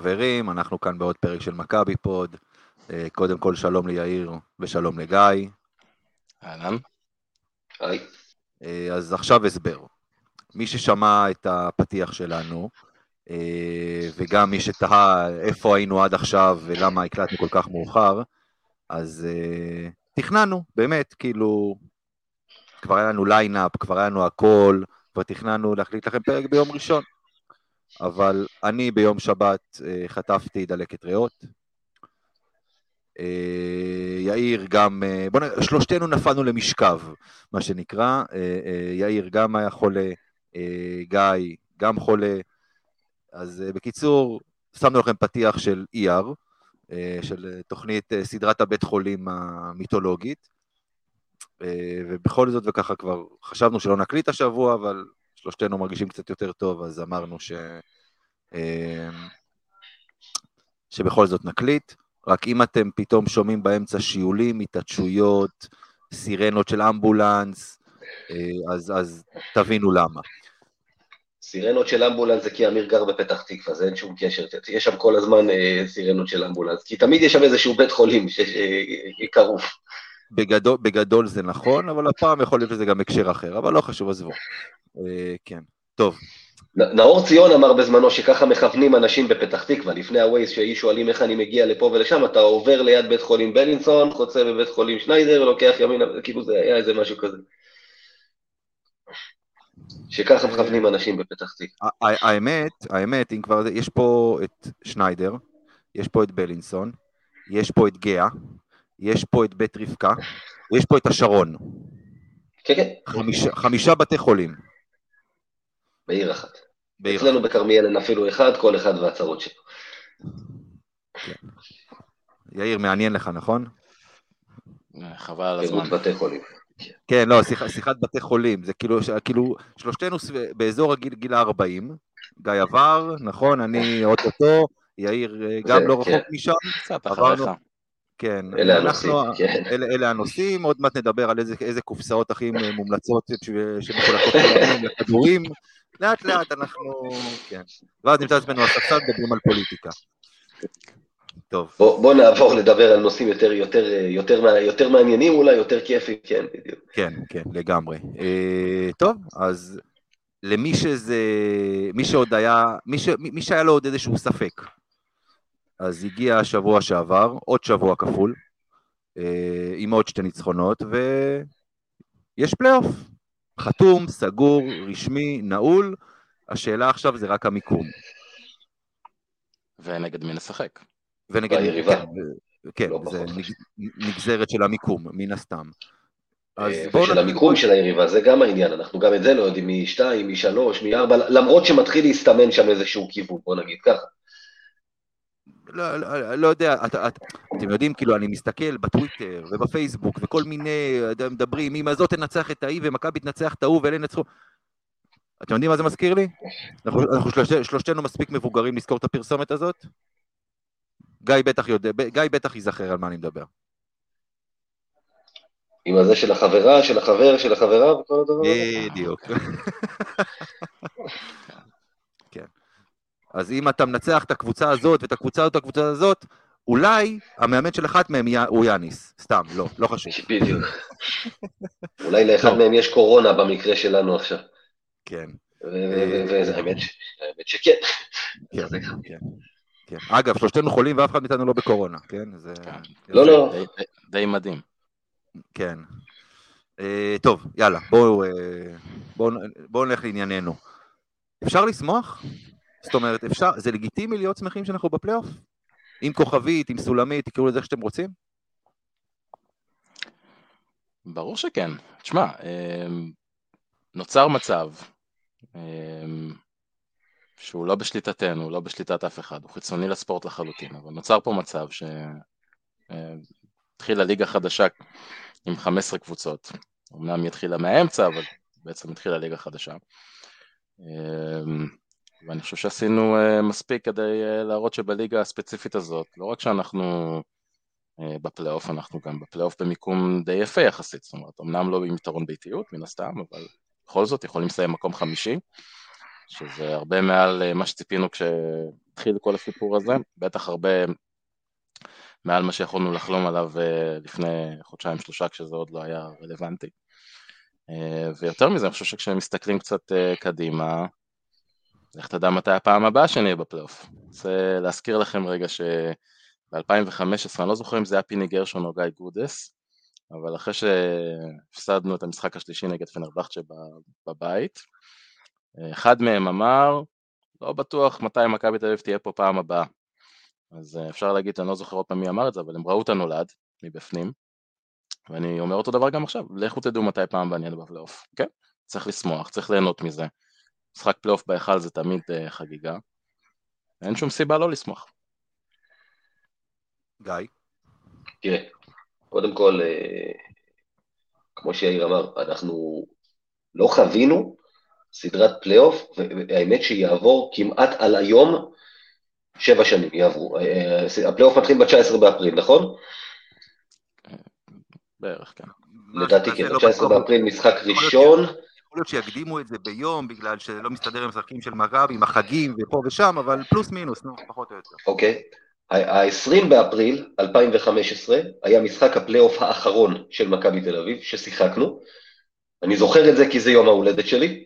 חברים, אנחנו כאן בעוד פרק של מכבי פוד. אה, קודם כל שלום ליאיר ושלום לגיא. אהלן. היי. אה, אז עכשיו הסבר. מי ששמע את הפתיח שלנו, אה, וגם מי שתהה איפה היינו עד עכשיו ולמה הקלטנו כל כך מאוחר, אז תכננו, באמת, כאילו, כבר היה לנו ליינאפ, כבר היה לנו הכל, כבר תכננו להחליט לכם פרק ביום ראשון. אבל אני ביום שבת אה, חטפתי דלקת ריאות. אה, יאיר גם, אה, בוא נראה, שלושתנו נפלנו למשכב, מה שנקרא. יאיר גם היה חולה, גיא גם חולה. אז בקיצור, שמנו לכם פתיח של ER, של תוכנית סדרת הבית חולים המיתולוגית. ובכל זאת וככה כבר חשבנו שלא נקליט השבוע, אבל שלושתנו מרגישים קצת יותר טוב, אז אמרנו ש... אמ, שבכל זאת נקליט. רק אם אתם פתאום שומעים באמצע שיעולים, התעטשויות, סירנות של אמבולנס, אה, אז, אז תבינו למה. סירנות של אמבולנס זה כי אמיר גר בפתח תקווה, זה אין שום קשר, יש שם כל הזמן אה, סירנות של אמבולנס, כי תמיד יש שם איזשהו בית חולים שקרוב. בגדול, בגדול זה נכון, אבל הפעם יכול להיות שזה גם הקשר אחר, אבל לא חשוב, עזבו. אה, כן, טוב. נאור ציון אמר בזמנו שככה מכוונים אנשים בפתח תקווה, לפני הווייז שהיו שואלים איך אני מגיע לפה ולשם, אתה עובר ליד בית חולים בלינסון, חוצה בבית חולים שניידר ולוקח ימינה, כאילו זה היה איזה משהו כזה. שככה מכוונים אנשים בפתח תקווה. האמת, האמת, אם כבר, יש פה את שניידר, יש פה את בלינסון, יש פה את גאה, יש פה את בית רבקה, ויש פה את השרון. כן, כן. חמישה, חמישה בתי חולים. בעיר אחת. בעיר אצלנו בכרמיאל אין אפילו אחד, כל אחד והצרות שלו. כן. יאיר, מעניין לך, נכון? חבל על הזמן. בתי חולים. כן, לא, שיח, שיחת בתי חולים, זה כאילו, כאילו שלושתנו באזור הגיל גיל ה-40, גיא עבר, נכון, אני אוטוטו, יאיר אה, גם לא רחוק כן. משם, קצת אחריך. כן, אלה הנושאים, כן. אלה, אלה הנושאים, עוד מעט נדבר על איזה, איזה קופסאות הכי מומלצות שמחולקות לכדורים, לאט לאט אנחנו, כן, ואז נמצא עצמנו על ספסל, מדברים על פוליטיקה. טוב. בוא, בוא נעבור לדבר על נושאים יותר, יותר, יותר, יותר מעניינים אולי, יותר כיפים, כן, בדיוק. כן, כן, לגמרי. אה, טוב, אז למי שזה, מי שעוד היה, מי, ש, מי שהיה לו עוד איזשהו ספק, אז הגיע השבוע שעבר, עוד שבוע כפול, אה, עם עוד שתי ניצחונות, ויש פלייאוף. חתום, סגור, רשמי, נעול, השאלה עכשיו זה רק המיקום. ונגד מי נשחק. ונגד מי, כן, כן לא זה נגזרת של המיקום, מן הסתם. אה, ושל המיקום של היריבה, זה גם העניין, אנחנו גם את זה לא יודעים מ-2, מ-3, מ-4, למרות שמתחיל להסתמן שם איזשהו כיוון, בוא נגיד ככה. לא, לא, לא יודע, את, את, אתם יודעים, כאילו, אני מסתכל בטוויטר ובפייסבוק וכל מיני, מדברים, אם הזאת תנצח את ההיא ומכבי תנצח את ההוא ואלה ינצחו. אתם יודעים מה זה מזכיר לי? אנחנו, אנחנו שלוש, שלושתנו מספיק מבוגרים לזכור את הפרסומת הזאת? גיא בטח יודע, גיא בטח ייזכר על מה אני מדבר. עם הזה של החברה, של החבר, של החברה וכל הדבר הזה? בדיוק. אז אם אתה מנצח את הקבוצה הזאת ואת הקבוצה הזאת, הקבוצה הזאת, אולי המאמן של אחת מהם הוא יאניס. סתם, לא, לא חשוב. בדיוק. אולי לאחד מהם יש קורונה במקרה שלנו עכשיו. כן. והאמת שכן. כן, כן. כן. אגב, שלושתנו חולים ואף אחד מאיתנו לא בקורונה, כן? כן. לא, לא. די מדהים. כן. אה, טוב, יאללה, בואו אה, נלך לענייננו. אפשר לשמוח? זאת אומרת, אפשר, זה לגיטימי להיות שמחים שאנחנו בפלייאוף? עם כוכבית, עם סולמית, תקראו לזה איך שאתם רוצים? ברור שכן. תשמע, אמ, נוצר מצב אמ, שהוא לא בשליטתנו, לא בשליטת אף אחד, הוא חיצוני לספורט לחלוטין, אבל נוצר פה מצב שהתחילה ליגה חדשה עם 15 קבוצות. אמנם היא התחילה מהאמצע, אבל בעצם התחילה ליגה חדשה. ואני חושב שעשינו אה, מספיק כדי אה, להראות שבליגה הספציפית הזאת, לא רק שאנחנו אה, בפלייאוף, אנחנו גם בפלייאוף במיקום די יפה יחסית, זאת אומרת, אמנם לא עם יתרון ביתיות מן הסתם, אבל בכל זאת יכולים לסיים מקום חמישי, שזה הרבה מעל מה שציפינו כשהתחיל כל הסיפור הזה, בטח הרבה מעל מה שיכולנו לחלום עליו לפני חודשיים שלושה כשזה עוד לא היה רלוונטי. ויותר מזה, אני חושב שכשמסתכלים קצת קדימה, לך תדע מתי הפעם הבאה שנהיה בפלייאוף. רוצה להזכיר לכם רגע שב-2015, אני לא זוכר אם זה היה פיני גרשון או גיא גודס, אבל אחרי שהפסדנו את המשחק השלישי נגד פנרבכצ'ה בבית, אחד מהם אמר, לא בטוח מתי מכבי תל אביב תהיה פה פעם הבאה. אז אה, אפשר להגיד, אני לא זוכר עוד פעם מי אמר את זה, אבל הם ראו את הנולד מבפנים, ואני אומר אותו דבר גם עכשיו, לכו תדעו מתי פעם נהיה בפלייאוף, כן? צריך לשמוח, צריך ליהנות מזה. משחק פלייאוף בהיכל זה תמיד אה, חגיגה. אין שום סיבה לא לשמוח. גיא? תראה, קודם כל, uh, כמו שיאיר אמר, אנחנו לא חווינו סדרת פלייאוף, והאמת שיעבור כמעט על היום שבע שנים יעברו. אה, הפלייאוף מתחיל ב-19 באפריל, נכון? בערך, כן. לדעתי כן, ב-19 באפריל משחק ראשון. יכול להיות שיקדימו את זה ביום, בגלל שלא מסתדר עם משחקים של מכבי, עם החגים ופה ושם, אבל פלוס מינוס, נו, פחות או יותר. אוקיי. ה-20 באפריל 2015 היה משחק הפלייאוף האחרון של מכבי תל אביב, ששיחקנו. אני זוכר את זה כי זה יום ההולדת שלי,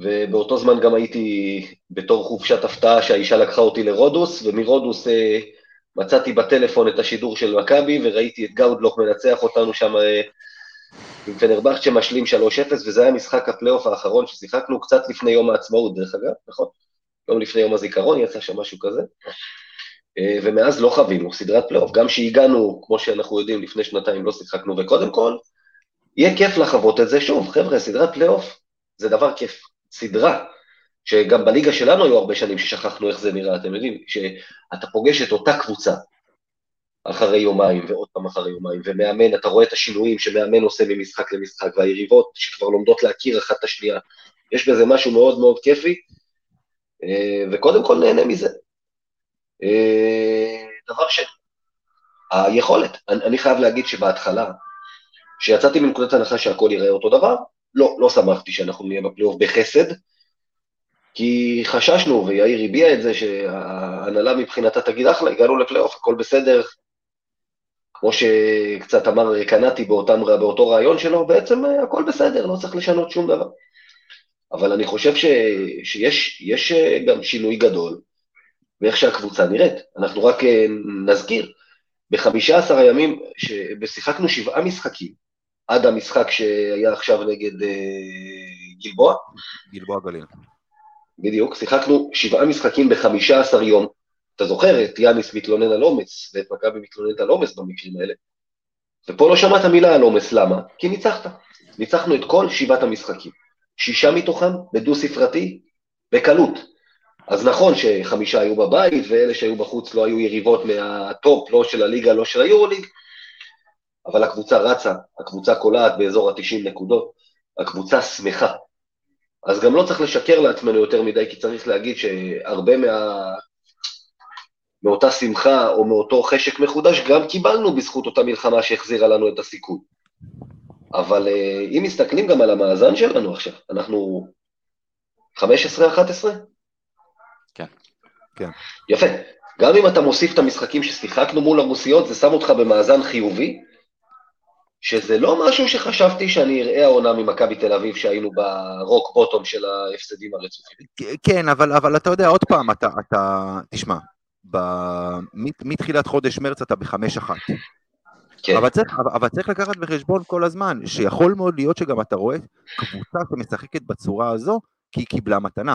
ובאותו זמן גם הייתי בתור חופשת הפתעה שהאישה לקחה אותי לרודוס, ומרודוס אה, מצאתי בטלפון את השידור של מכבי, וראיתי את גאודלאק מנצח אותנו שם אה, עם פנרבכצ'ה משלים 3-0, וזה היה משחק הפלייאוף האחרון ששיחקנו קצת לפני יום העצמאות, דרך אגב, נכון? יום לפני יום הזיכרון יצא שם משהו כזה. אה, ומאז לא חווינו סדרת פלייאוף, גם שהגענו, כמו שאנחנו יודעים, לפני שנתיים לא שיחקנו, וקודם כל, יהיה כיף לחוות את זה שוב, חבר'ה, סדרת פלייאוף זה דבר כיף, סדרה, שגם בליגה שלנו היו הרבה שנים ששכחנו איך זה נראה, אתם יודעים, שאתה פוגש את אותה קבוצה, אחרי יומיים ועוד פעם אחרי יומיים, ומאמן, אתה רואה את השינויים שמאמן עושה ממשחק למשחק, והיריבות שכבר לומדות להכיר אחת את השנייה. יש בזה משהו מאוד מאוד כיפי, אה, וקודם כל נהנה מזה. אה, דבר שני, היכולת. אני, אני חייב להגיד שבהתחלה, כשיצאתי מנקודת הנחה שהכל ייראה אותו דבר, לא, לא שמחתי שאנחנו נהיה בפלייאוף בחסד, כי חששנו, ויאיר הביע את זה, שההנהלה מבחינתה תגיד, אחלה, הגענו לפלייאוף, הכל בסדר, כמו שקצת אמר קנאטי באותם, באותו רעיון שלו, בעצם אה, הכל בסדר, לא צריך לשנות שום דבר. אבל אני חושב ש, שיש יש אה, גם שינוי גדול באיך שהקבוצה נראית. אנחנו רק אה, נזכיר, בחמישה עשר הימים, שיחקנו שבעה משחקים, עד המשחק שהיה עכשיו נגד אה, גלבוע. גלבוע גליל. בדיוק, שיחקנו שבעה משחקים בחמישה עשר יום, אתה זוכר את יאניס מתלונן על עומס, ואת מכבי מתלוננת על עומס במקרים האלה. ופה לא שמעת מילה על עומס, למה? כי ניצחת. ניצחנו את כל שבעת המשחקים. שישה מתוכם בדו-ספרתי, בקלות. אז נכון שחמישה היו בבית, ואלה שהיו בחוץ לא היו יריבות מהטופ, לא של הליגה, לא של היורוליג, אבל הקבוצה רצה, הקבוצה קולעת באזור ה-90 נקודות, הקבוצה שמחה. אז גם לא צריך לשקר לעצמנו יותר מדי, כי צריך להגיד שהרבה מה... מאותה שמחה או מאותו חשק מחודש, גם קיבלנו בזכות אותה מלחמה שהחזירה לנו את הסיכוי. אבל אה, אם מסתכלים גם על המאזן שלנו עכשיו, אנחנו 15-11? כן. כן. יפה. גם אם אתה מוסיף את המשחקים ששיחקנו מול הרוסיות, זה שם אותך במאזן חיובי, שזה לא משהו שחשבתי שאני אראה העונה ממכבי תל אביב שהיינו ברוק בוטום של ההפסדים הרצופים. כן, אבל, אבל אתה יודע, עוד פעם, אתה, אתה תשמע, ב... מתחילת חודש מרץ אתה בחמש אחת. כן. אבל, צריך, אבל צריך לקחת בחשבון כל הזמן, שיכול מאוד להיות שגם אתה רואה קבוצה שמשחקת בצורה הזו, כי היא קיבלה מתנה.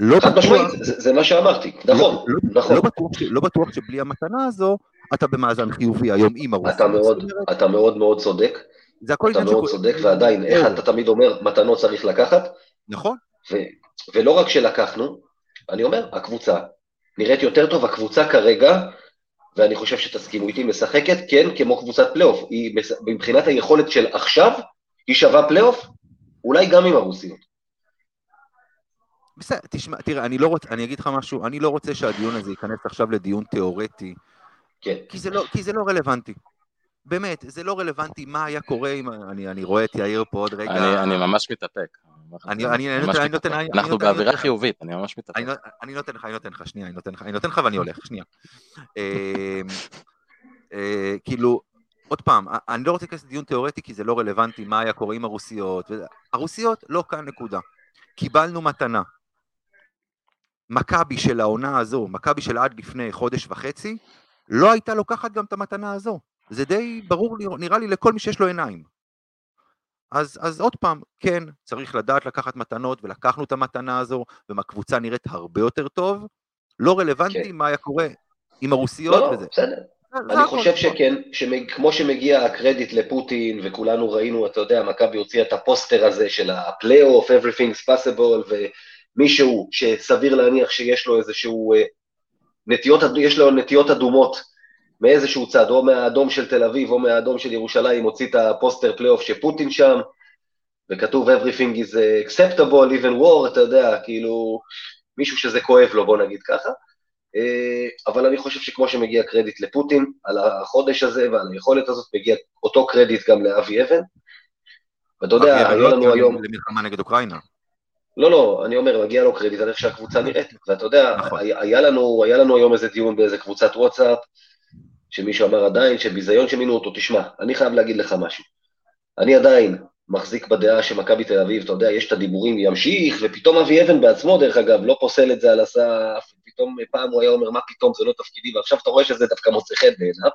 לא בטוח... זה, זה מה שאמרתי, נכון, לא, לא, נכון. לא, בטוח, ש, לא בטוח שבלי המתנה הזו, אתה במאזן חיובי היום עם הרוסים. אתה מאוד, אתה מאוד מאוד צודק, זה הכל אתה מאוד של- צודק, ועדיין, איך אתה תמיד אומר, מתנות צריך לקחת, נכון, ו, ולא רק שלקחנו, אני אומר, הקבוצה נראית יותר טוב, הקבוצה כרגע, ואני חושב שתסכימו איתי, משחקת, כן, כמו קבוצת פלייאוף. היא, מבחינת היכולת של עכשיו, היא שווה פלייאוף, אולי גם עם הרוסים. בסדר, תשמע, תראה, אני לא רוצה, אני אגיד לך משהו, אני לא רוצה שהדיון הזה ייכנס עכשיו לדיון תיאורטי, כן. כי זה לא, כי זה לא רלוונטי. באמת, זה לא רלוונטי מה היה קורה אם... אני, אני רואה את יאיר פה עוד רגע. אני אני ממש מתאפק. אנחנו באווירה חיובית, אני ממש מתאפק. אני, נות- אני נותן לך, אני נותן לך, שנייה, אני נותן לך, אני נותן לך ואני הולך, שנייה. אה, אה, כאילו, עוד פעם, אני לא רוצה להיכנס לדיון תיאורטי כי זה לא רלוונטי מה היה קורה עם הרוסיות. הרוסיות לא כאן נקודה. קיבלנו מתנה. מכבי של העונה הזו, מכבי של עד לפני חודש וחצי, לא הייתה לוקחת גם את המתנה הזו. זה די ברור נראה לי לכל מי שיש לו עיניים. אז, אז עוד פעם, כן, צריך לדעת לקחת מתנות, ולקחנו את המתנה הזו, והקבוצה נראית הרבה יותר טוב. לא רלוונטי כן. מה היה קורה עם הרוסיות לא, לא, וזה. בסדר. אני. חושב שכן, שכמו שמגיע הקרדיט לפוטין, וכולנו ראינו, אתה יודע, מכבי הוציאה את הפוסטר הזה של הפלייאוף, everything's possible, ומישהו שסביר להניח שיש לו איזשהו, אה, נטיות, יש לו נטיות אדומות מאיזשהו צד, או מהאדום של תל אביב או מהאדום של ירושלים, הוציא את הפוסטר פלייאוף שפוטין שם, וכתוב everything is acceptable, even war, אתה יודע, כאילו, מישהו שזה כואב לו, בוא נגיד ככה. אה, אבל אני חושב שכמו שמגיע קרדיט לפוטין על החודש הזה ועל היכולת הזאת, מגיע אותו קרדיט גם לאבי אבן. ואתה יודע, היה לא לנו היום... למלחמה נגד אוקראינה. לא, לא, אני אומר, מגיע לו קרדיט על איך שהקבוצה נראית. ואתה יודע, נכון. היה, לנו, היה לנו היום איזה דיון באיזה קבוצת וואטסאפ, שמישהו אמר עדיין שביזיון שמינו אותו. תשמע, אני חייב להגיד לך משהו. אני עדיין מחזיק בדעה שמכבי תל אביב, אתה יודע, יש את הדיבורים, ימשיך, ופתאום אבי אבן בעצמו, דרך אגב, לא פוסל את זה על הסף, פתאום פעם הוא היה אומר, מה פתאום, זה לא תפקידי, ועכשיו אתה רואה שזה דווקא מוצא חן בעיניו.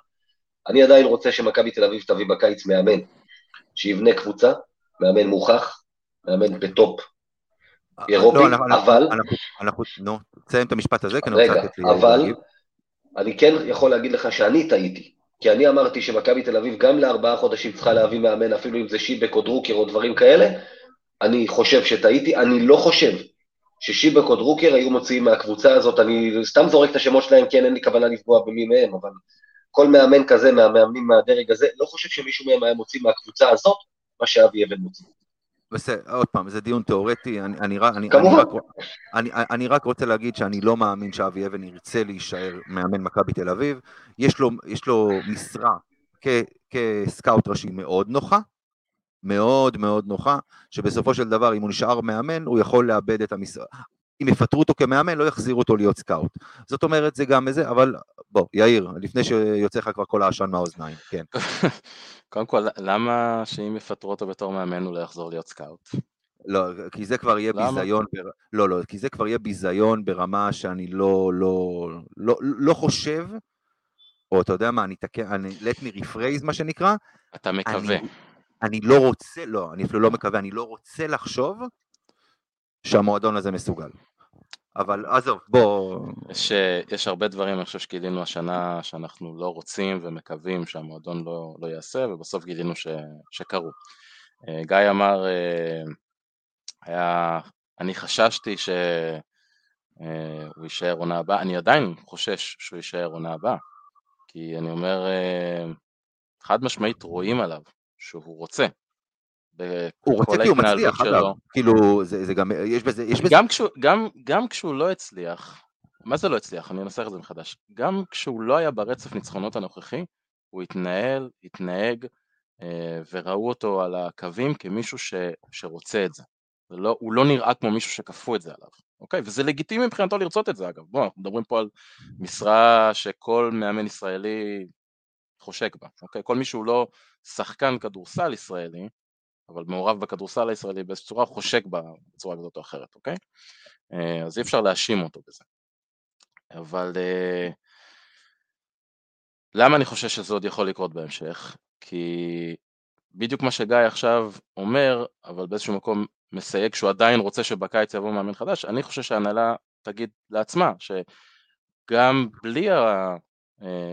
אני עדיין רוצה שמכבי תל אביב תביא בקיץ מאמן, שיבנה קבוצה, מאמן מוכח, מאמן בטופ אירופי, לא, אבל- אנחנו, נו, תסיים את המשפט הזה, כי אני רוצה רגע, לתת ליאיר אבל להגיב. אני כן יכול להגיד לך שאני טעיתי. כי אני אמרתי שמכבי תל אביב גם לארבעה חודשים צריכה להביא מאמן, אפילו אם זה שיבק או דרוקר או דברים כאלה. אני חושב שטעיתי, אני לא חושב ששיבק או דרוקר היו מוציאים מהקבוצה הזאת, אני סתם זורק את השמות שלהם, כן, אין לי כוונה לפגוע במי מהם, אבל כל מאמן כזה, מהמאמנים מהדרג הזה, לא חושב שמישהו מהם היה מוציא מהקבוצה הזאת מה שאבי אבן מוציא. בסדר, עוד פעם, זה דיון תיאורטי, אני, אני, אני. אני, רק, אני, אני רק רוצה להגיד שאני לא מאמין שאבי אבן ירצה להישאר מאמן מכבי תל אביב, יש לו, יש לו משרה כ, כסקאוט ראשי מאוד נוחה, מאוד מאוד נוחה, שבסופו של דבר אם הוא נשאר מאמן הוא יכול לאבד את המשרה, אם יפטרו אותו כמאמן לא יחזירו אותו להיות סקאוט, זאת אומרת זה גם איזה, אבל בוא, יאיר, לפני שיוצא לך כבר כל העשן מהאוזניים, כן. קודם כל, למה שאם יפטרו אותו בתור מאמן הוא לא יחזור להיות סקאוט? לא, כי זה כבר יהיה למה? ביזיון, בר... לא, לא, כי זה כבר יהיה ביזיון ברמה שאני לא, לא, לא, לא חושב, או אתה יודע מה, אני אתקן, אני, let me rephrase מה שנקרא, אתה מקווה. אני, אני לא רוצה, לא, אני אפילו לא מקווה, אני לא רוצה לחשוב שהמועדון הזה מסוגל. אבל עזוב, בוא, יש, יש הרבה דברים, אני חושב שגילינו השנה שאנחנו לא רוצים ומקווים שהמועדון לא, לא יעשה, ובסוף גילינו ש, שקרו. אה, גיא אמר, אה, היה, אני חששתי שהוא יישאר עונה הבאה, אני עדיין חושש שהוא יישאר עונה הבאה, כי אני אומר, אה, חד משמעית רואים עליו שהוא רוצה. הוא רוצה כי הוא מצליח, שלו. אגב, כאילו, זה, זה גם, יש בזה, יש בזה, גם כשהוא, גם, גם כשהוא לא הצליח, מה זה לא הצליח? אני אנסח את זה מחדש. גם כשהוא לא היה ברצף ניצחונות הנוכחי, הוא התנהל, התנהג, אה, וראו אותו על הקווים כמישהו ש, שרוצה את זה. זה לא, הוא לא נראה כמו מישהו שכפו את זה עליו, אוקיי? וזה לגיטימי מבחינתו לרצות את זה אגב. בואו, אנחנו מדברים פה על משרה שכל מאמן ישראלי חושק בה, אוקיי? כל מי שהוא לא שחקן כדורסל ישראלי, אבל מעורב בכדורסל הישראלי באיזושהי צורה, חושק בצורה כזאת או אחרת, אוקיי? אה, אז אי אפשר להאשים אותו בזה. אבל אה, למה אני חושב שזה עוד יכול לקרות בהמשך? כי בדיוק מה שגיא עכשיו אומר, אבל באיזשהו מקום מסייג שהוא עדיין רוצה שבקיץ יבוא מאמן חדש, אני חושב שההנהלה תגיד לעצמה שגם בלי אה,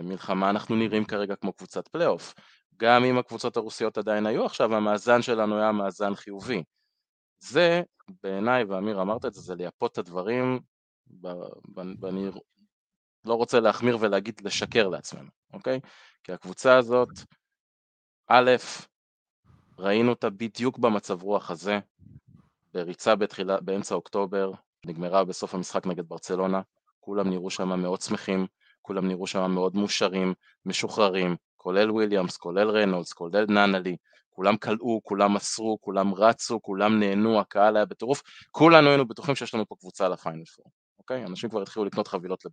מלחמה אנחנו נראים כרגע כמו קבוצת פלייאוף. גם אם הקבוצות הרוסיות עדיין היו עכשיו, המאזן שלנו היה מאזן חיובי. זה, בעיניי, ואמיר אמרת את זה, זה לייפות את הדברים, ואני לא רוצה להחמיר ולהגיד לשקר לעצמנו, אוקיי? כי הקבוצה הזאת, א', ראינו אותה בדיוק במצב רוח הזה, בריצה בתחילה, באמצע אוקטובר, נגמרה בסוף המשחק נגד ברצלונה, כולם נראו שם מאוד שמחים, כולם נראו שם מאוד מאושרים, משוחררים, כולל וויליאמס, כולל רנולדס, כולל ננלי, כולם כלאו, כולם מסרו, כולם רצו, כולם נהנו, הקהל היה בטירוף, כולנו היינו בטוחים שיש לנו פה קבוצה לפיינל פור, אוקיי? אנשים כבר התחילו לקנות חבילות, לב...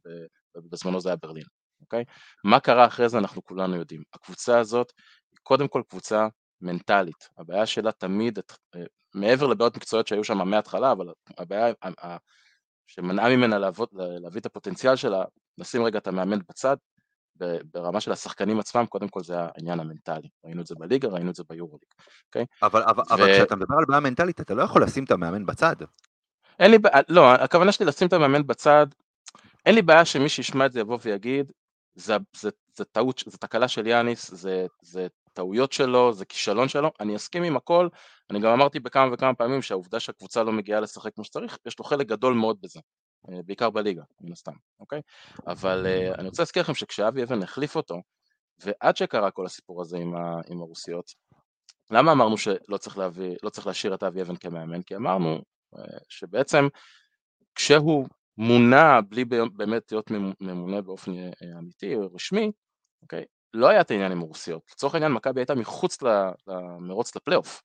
בזמנו זה היה ברלין, אוקיי? מה קרה אחרי זה אנחנו כולנו יודעים. הקבוצה הזאת היא קודם כל קבוצה מנטלית, הבעיה שלה תמיד, אה, מעבר לבעיות מקצועיות שהיו שם מההתחלה, אבל הבעיה שמנעה ממנה להביא, להביא את הפוטנציאל שלה, נשים רגע את המאמן בצד, ברמה של השחקנים עצמם, קודם כל זה העניין המנטלי. ראינו את זה בליגה, ראינו את זה ביורוליג, אוקיי? אבל, אבל, ו... אבל כשאתה מדבר על בעיה מנטלית, אתה לא יכול לשים את המאמן בצד. אין לי בעיה, לא, הכוונה שלי לשים את המאמן בצד, אין לי בעיה שמי שישמע את זה יבוא ויגיד, זה, זה, זה טעות, זה תקלה של יאניס, זה, זה טעויות שלו, זה כישלון שלו, אני אסכים עם הכל, אני גם אמרתי בכמה וכמה פעמים שהעובדה שהקבוצה לא מגיעה לשחק כמו שצריך, יש לו חלק גדול מאוד בזה, בעיקר בליגה, מן הסתם, אוקיי? אבל אה, אני רוצה להזכיר לכם שכשאבי אבן החליף אותו, ועד שקרה כל הסיפור הזה עם, ה, עם הרוסיות, למה אמרנו שלא צריך, להביא, לא צריך להשאיר את אבי אבן כמאמן? כי אמרנו אה, שבעצם כשהוא מונה בלי באמת להיות ממונה באופן אמיתי או רשמי, אוקיי? לא היה את העניין עם הרוסיות. לצורך העניין מכבי הייתה מחוץ למרוץ לפלייאוף,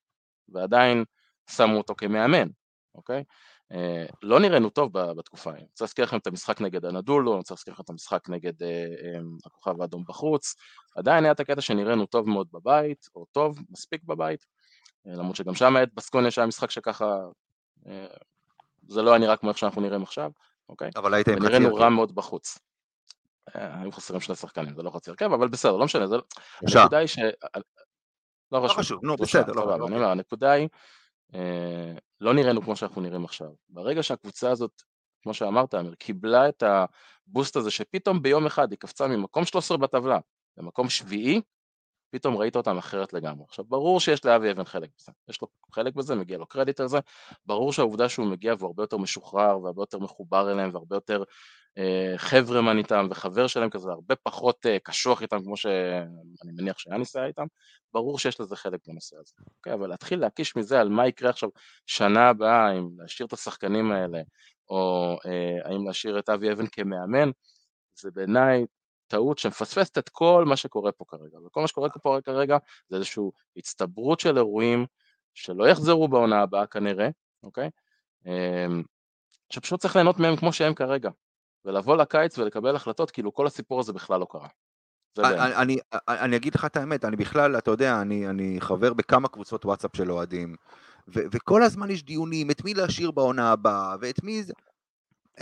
ועדיין שמו אותו כמאמן, אוקיי? אה, לא נראינו טוב בתקופה ההיא. אני רוצה להזכיר לכם את המשחק נגד הנדולו, אני רוצה להזכיר לכם את המשחק נגד אה, אה, הכוכב האדום בחוץ, עדיין היה את הקטע שנראינו טוב מאוד בבית, או טוב, מספיק בבית, למרות שגם שם היה את בסקוניה שהיה משחק שככה, זה לא היה נראה כמו איך שאנחנו נראים עכשיו, אוקיי? אבל היית עם חצי הרכב. ונראינו רע מאוד בחוץ. היו חסרים שני שחקנים, זה לא חצי הרכב, אבל בסדר, לא משנה, זה... הנקודה היא ש... לא, לא חשוב, נו בסדר, לא חשוב. אומר, הנקודה היא, אה, לא נראינו כמו שאנחנו נראים עכשיו. ברגע שהקבוצה הזאת, כמו שאמרת, אמיר, קיבלה את הבוסט הזה, שפתאום ביום אחד היא קפצה ממקום 13 בטבלה למקום שביעי, פתאום ראית אותם אחרת לגמרי. עכשיו, ברור שיש לאבי אבן חלק בזה, יש לו חלק בזה, מגיע לו קרדיט על זה, ברור שהעובדה שהוא מגיע והוא הרבה יותר משוחרר והרבה יותר מחובר אליהם והרבה יותר אה, חברמן איתם וחבר שלהם כזה, הרבה פחות אה, קשוח איתם כמו שאני מניח שיאניס היה איתם, ברור שיש לזה חלק בנושא הזה. אוקיי, אבל להתחיל להקיש מזה על מה יקרה עכשיו שנה הבאה, אם להשאיר את השחקנים האלה, או אה, האם להשאיר את אבי אבן כמאמן, זה בעיניי טעות שמפספסת את כל מה שקורה פה כרגע, וכל מה שקורה פה כרגע זה איזושהי הצטברות של אירועים שלא יחזרו בעונה הבאה כנראה, אוקיי? אמ, שפשוט צריך ליהנות מהם כמו שהם כרגע, ולבוא לקיץ ולקבל החלטות כאילו כל הסיפור הזה בכלל לא קרה. אני, אני, אני אגיד לך את האמת, אני בכלל, אתה יודע, אני, אני חבר בכמה קבוצות וואטסאפ של אוהדים, וכל הזמן יש דיונים, את מי להשאיר בעונה הבאה, ואת מי זה...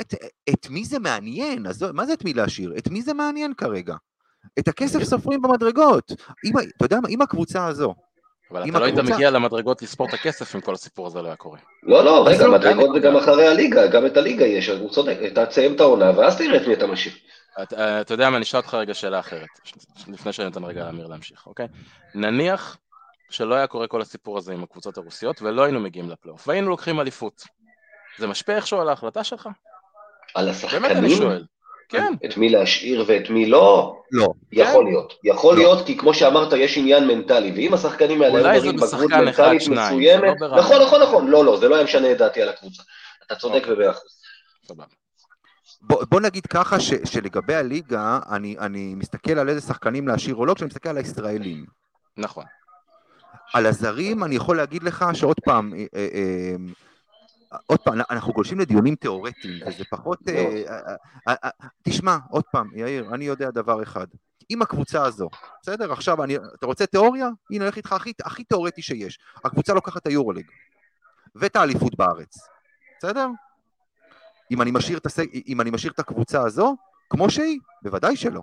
את, את מי זה מעניין? אז מה זה את מי להשאיר? את מי זה מעניין כרגע? את הכסף סופרים במדרגות. אם, אתה יודע מה, אם הקבוצה הזו... אבל אתה לא היית מגיע למדרגות לספור את הכסף אם כל הסיפור הזה לא היה קורה. לא, לא, רגע, לא, מדרגות זה גם אחרי הליגה, גם את הליגה יש, הוא צודק, אתה תסיים את העונה ואז תראה את מי אתה משאיר. אתה יודע מה, אני אשאל אותך רגע שאלה אחרת, לפני שאני נותן רגע לאמיר להמשיך, אוקיי? נניח שלא היה קורה כל הסיפור הזה עם הקבוצות הרוסיות ולא היינו מגיעים לפלייאוף והיינו לוקחים אליפות. זה משפיע איכשהו על ההחלטה שלך? על השחקנים? באמת אני שואל. כן. את מי להשאיר ואת מי לא? לא. יכול כן. להיות. יכול לא. להיות, כי כמו שאמרת, יש עניין מנטלי, ואם השחקנים האלה היו מראים בגרות מנטלית מסוימת... לא נכון, נכון, נכון, לא, לא, זה לא היה משנה את דעתי על הקבוצה. אתה צודק אוקיי. במאה אחוז. בוא, בוא נגיד ככה ש, שלגבי הליגה, אני, אני מסתכל על איזה שחקנים להשאיר או לא, כשאני מסתכל על הישראלים. נכון. על הזרים אני יכול להגיד לך שעוד פעם, אה, אה, אה, עוד פעם, אנחנו גולשים לדיונים תיאורטיים, וזה פחות... לא. תשמע, עוד פעם, יאיר, אני יודע דבר אחד. אם הקבוצה הזו, בסדר? עכשיו, אני, אתה רוצה תיאוריה? הנה, הולך איתך הכי, הכי תיאורטי שיש. הקבוצה לוקחת את היורוליג, ואת האליפות בארץ, בסדר? אם אני משאיר את, הסג... אם אני משאיר את הקבוצה הזו, כמו שהיא, בוודאי שלא.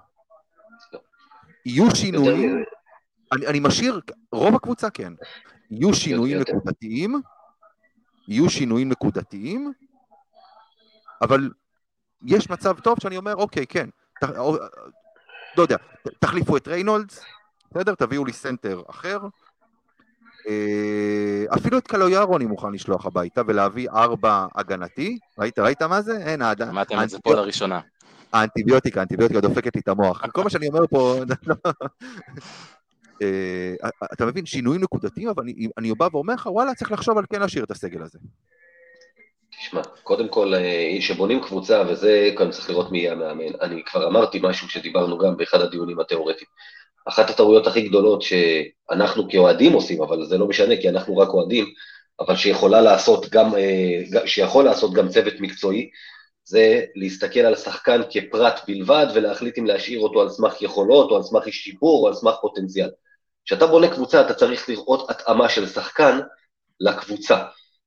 יהיו שינויים, אני, אני משאיר, רוב הקבוצה כן, יהיו שינויים נקודתיים, יהיו שינויים נקודתיים, אבל יש מצב טוב שאני אומר, אוקיי, כן. לא יודע, תחליפו את ריינולדס, בסדר? תביאו לי סנטר אחר. אה, אפילו את קלויארו אני מוכן לשלוח הביתה ולהביא ארבע הגנתי. ראית, ראית מה זה? אין, האד... שמעתם את זה פה לראשונה. האנטיביוטיקה, האנטיביוטיקה דופקת לי את המוח. כל מה שאני אומר פה... אה, אתה מבין, שינויים נקודתיים, אבל אני, אני בא ואומר לך, וואלה, צריך לחשוב על כן להשאיר את הסגל הזה. תשמע, קודם כל, כשבונים אה, קבוצה, וזה כאן צריך לראות מי יהיה המאמן, אני כבר אמרתי משהו שדיברנו גם באחד הדיונים התיאורטיים. אחת הטעויות הכי גדולות שאנחנו כאוהדים עושים, אבל זה לא משנה, כי אנחנו רק אוהדים, אבל שיכולה לעשות גם, אה, שיכול לעשות גם צוות מקצועי, זה להסתכל על השחקן כפרט בלבד ולהחליט אם להשאיר אותו על סמך יכולות או על סמך שיפור או על סמך פוטנציאל. כשאתה בונה קבוצה אתה צריך לראות התאמה של שחקן לקבוצה.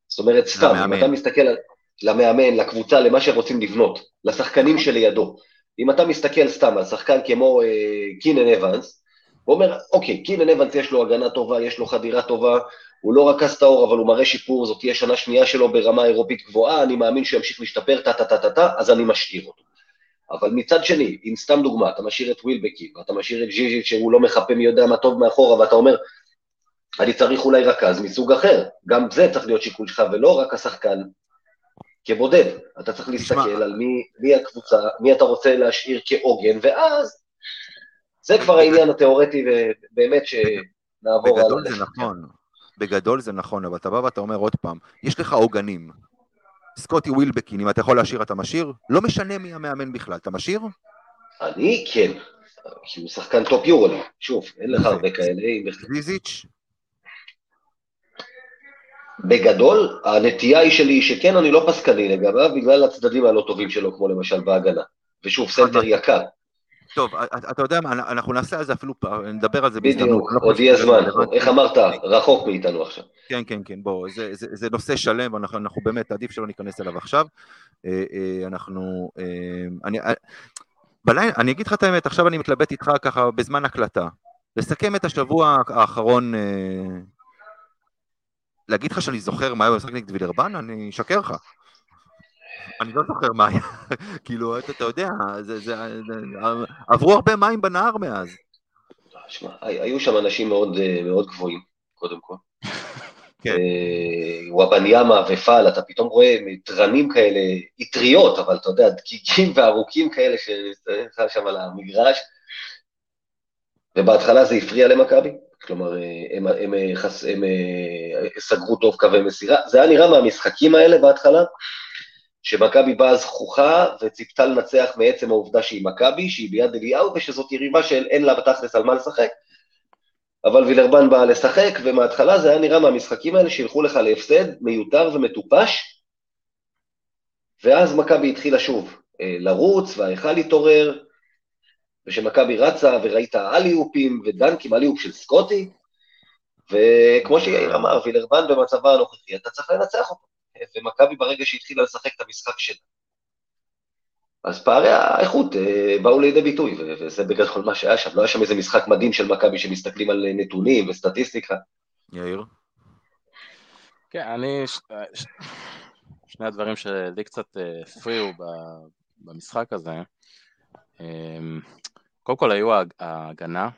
זאת אומרת, סתם. אם אתה מסתכל על... למאמן, לקבוצה, למה שרוצים לבנות, לשחקנים שלידו. אם אתה מסתכל סתם על שחקן כמו אה, קינן אבנס, הוא אומר, אוקיי, קינן אבנס יש לו הגנה טובה, יש לו חדירה טובה, הוא לא רק כס טהור, אבל הוא מראה שיפור, זאת תהיה שנה שנייה שלו ברמה אירופית גבוהה, אני מאמין שהוא ימשיך להשתפר, טה-טה-טה-טה, אז אני משאיר אותו. אבל מצד שני, אם סתם דוגמה, אתה משאיר את ווילבקי, ואתה משאיר את ז'יז'יט שהוא לא מחפה מי יודע מה טוב מאחורה, ואתה אומר, אני צריך אולי רכז מסוג אחר, גם זה צריך להיות שיקול שלך, ולא רק השחקן כבודד. אתה צריך להסתכל על מי, מי הקבוצה, מי אתה רוצה להשאיר כעוגן, ואז זה כבר העניין התיאורטי, ובאמת שנעבור הלאה. בגדול זה נכון, בגדול זה נכון, אבל אתה בא ואתה אומר עוד פעם, יש לך עוגנים. סקוטי ווילבקין, אם אתה יכול להשאיר אתה משאיר? לא משנה מי המאמן בכלל, אתה משאיר? אני כן, כי הוא שחקן top Euro, שוב, אין לך הרבה כאלה. זיזיץ'? בגדול, הנטייה היא שלי שכן, אני לא פסקני לגביו, בגלל הצדדים הלא טובים שלו, כמו למשל בהגנה. ושוב, סנטר יקר. טוב, אתה יודע מה, אנחנו נעשה על זה אפילו, נדבר על זה בהזדמנות. בדיוק, עוד יהיה זמן, איך אמרת, רחוק מאיתנו עכשיו. כן, כן, כן, בוא, זה נושא שלם, אנחנו באמת, עדיף שלא ניכנס אליו עכשיו. אה, אה, אנחנו, אה, אני, בלילה, אני אגיד לך את האמת, עכשיו אני מתלבט איתך ככה בזמן הקלטה. לסכם את השבוע האחרון, להגיד לך שאני זוכר מה היה במשחק נגד וילרבן? אני אשקר לך. אני לא זוכר מה היה, כאילו, אתה יודע, עברו הרבה מים בנהר מאז. שמע, היו שם אנשים מאוד, אה, מאוד גבוהים, קודם כל. כן. אה, וואבניאמה ופעל, אתה פתאום רואה תרנים כאלה, אטריות, אבל אתה יודע, דקיקים וארוכים כאלה שנמצאים שם על המגרש, ובהתחלה זה הפריע למכבי, כלומר, אה, הם, הם, הם, הם סגרו טוב קווי מסירה, זה היה נראה מהמשחקים האלה בהתחלה, שמכבי באה זכוכה וציפתה לנצח מעצם העובדה שהיא מכבי, שהיא ביד אליהו, ושזאת יריבה שאין לה בתכלס על מה לשחק. אבל וילרבן באה לשחק, ומההתחלה זה היה נראה מהמשחקים האלה שילכו לך להפסד מיותר ומטופש, ואז מכבי התחילה שוב אה, לרוץ, וההיכל התעורר, ושמכבי רצה, וראית אליופים ודנקים, אליופ של סקוטי, וכמו שיאיר אמר, וילרבן במצבה הנוכחי, אתה צריך לנצח אותו. ומכבי ברגע שהתחילה לשחק את המשחק שלה. אז פערי האיכות אה, באו לידי ביטוי, וזה בגדול מה שהיה שם. לא היה שם איזה משחק מדהים של מכבי שמסתכלים על נתונים וסטטיסטיקה. יאיר? כן, אני... ש... ש... שני הדברים שלי קצת אה, הפריעו במשחק הזה, אמ, קודם כל היו ההגנה,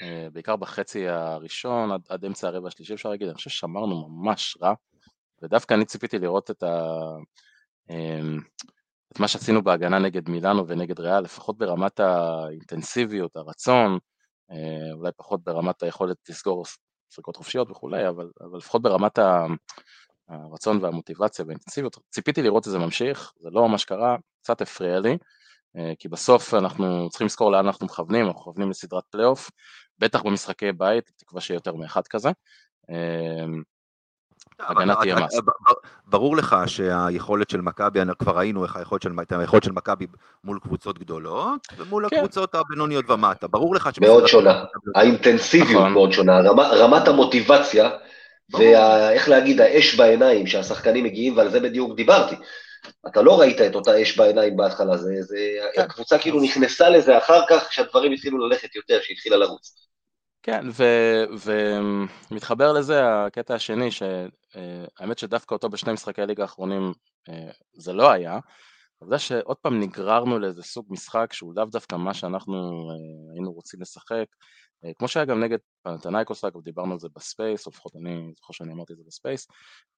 אה, בעיקר בחצי הראשון עד, עד אמצע הרבע השלישי אפשר להגיד, אני חושב ששמרנו ממש רע. ודווקא אני ציפיתי לראות את, ה... אמ, את מה שעשינו בהגנה נגד מילאנו ונגד ריאל, לפחות ברמת האינטנסיביות, הרצון, אה, אולי פחות ברמת היכולת לסגור סריקות חופשיות וכולי, אבל, אבל לפחות ברמת הרצון והמוטיבציה והאינטנסיביות, ציפיתי לראות את זה ממשיך, זה לא ממש קרה, קצת הפריע לי, כי בסוף אנחנו צריכים לזכור לאן אנחנו מכוונים, אנחנו מכוונים לסדרת פלייאוף, בטח במשחקי בית, תקווה שיהיה יותר מאחד כזה. אמ, הגנה תהיה מס. ברור לך שהיכולת של מכבי, כבר ראינו איך היכולת של, היכולת של מכבי מול קבוצות גדולות, ומול כן. הקבוצות הבינוניות ומטה, ברור לך ש... מאוד שונה, האינטנסיביות נכון. מאוד שונה, רמת המוטיבציה, ואיך להגיד, האש בעיניים שהשחקנים מגיעים, ועל זה בדיוק דיברתי. אתה לא ראית את אותה אש בעיניים בהתחלה, זה, זה, כן. הקבוצה כאילו נכנסה לזה אחר כך, כשהדברים התחילו ללכת יותר, שהתחילה לרוץ. כן, ומתחבר לזה הקטע השני, שהאמת שדווקא אותו בשני משחקי הליגה האחרונים אה, זה לא היה, העובדה שעוד פעם נגררנו לאיזה סוג משחק שהוא לאו דווקא מה שאנחנו אה, היינו רוצים לשחק, אה, כמו שהיה גם נגד פנאתינייקוס, אגב דיברנו על זה ב-Space, או לפחות אני זוכר שאני אמרתי את זה ב-Space,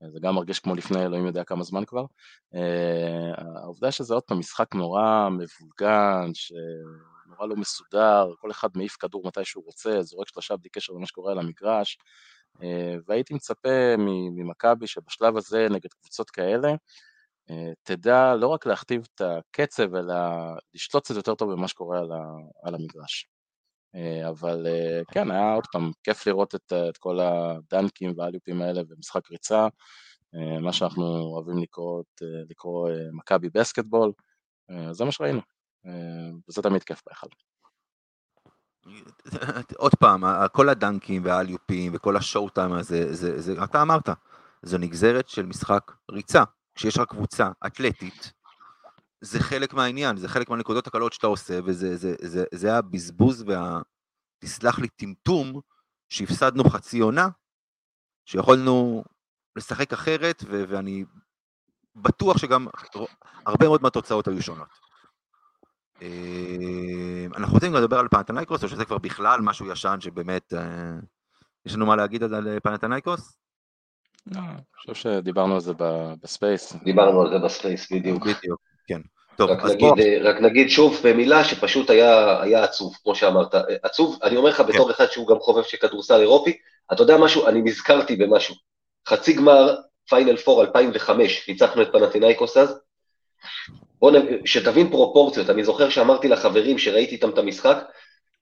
אה, זה גם מרגיש כמו לפני אלוהים יודע כמה זמן כבר, העובדה שזה עוד פעם משחק נורא מבולגן, שנורא לא מסודר, כל אחד מעיף כדור מתי שהוא רוצה, זורק שלושה בלי קשר למה שקורה על המגרש, והייתי מצפה ממכבי שבשלב הזה נגד קבוצות כאלה, אה, תדע לא רק להכתיב את הקצב, אלא לשלוט קצת יותר טוב במה שקורה על המגרש. אה, אבל אה, כן, היה עוד פעם, כיף לראות את, את כל הדנקים והאליופים האלה במשחק ריצה, מה שאנחנו אוהבים לקרוא, לקרוא מכבי בסקטבול, זה מה שראינו, וזה תמיד כיף בהיכל. עוד פעם, כל הדנקים והאליופים וכל השואו טיים הזה, זה, זה, אתה אמרת, זו נגזרת של משחק ריצה. כשיש רק קבוצה אתלטית, זה חלק מהעניין, זה חלק מהנקודות הקלות שאתה עושה, וזה זה, זה, זה הבזבוז וה... תסלח לי, טמטום, שהפסדנו חצי עונה, שיכולנו לשחק אחרת, ו- ואני בטוח שגם הרבה מאוד מהתוצאות היו שונות. אה, אנחנו רוצים לדבר על פנאתינייקוס, או שזה כבר בכלל משהו ישן שבאמת, אה, יש לנו מה להגיד על פנאתינייקוס? לא, אני חושב שדיברנו על זה ב-Space. דיברנו על זה ב-Space, בדיוק. בדיוק, כן. טוב, רק, נגיד, בוא... רק נגיד שוב במילה שפשוט היה, היה עצוב, כמו שאמרת. עצוב, אני אומר לך בתור כן. אחד שהוא גם חובב של כדורסל אירופי, אתה יודע משהו, אני נזכרתי במשהו. חצי גמר פיינל 4 2005, ניצחנו את פנאתינייקוס אז. בוא נ... שתבין פרופורציות, אני זוכר שאמרתי לחברים שראיתי איתם את המשחק,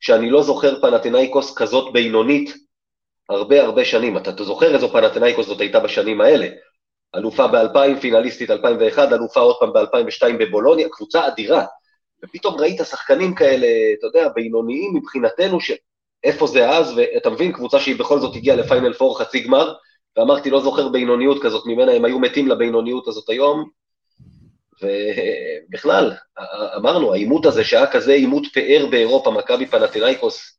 שאני לא זוכר פנטינאיקוס כזאת בינונית הרבה הרבה שנים, אתה, אתה זוכר איזו פנתנאיקוס זאת הייתה בשנים האלה, אלופה ב-2000, פינליסטית 2001, אלופה עוד פעם ב-2002 בבולוניה, קבוצה אדירה, ופתאום ראית שחקנים כאלה, אתה יודע, בינוניים מבחינתנו, שאיפה זה אז, ואתה מבין, קבוצה שהיא בכל זאת הגיעה לפיינל פור חצי גמר, ואמרתי, לא זוכר בינוניות כזאת ממנה, הם היו מתים לבינוניות הזאת היום, ובכלל, אמרנו, העימות הזה, שהיה כזה עימות פאר באירופה, מכבי פנאתינייקוס,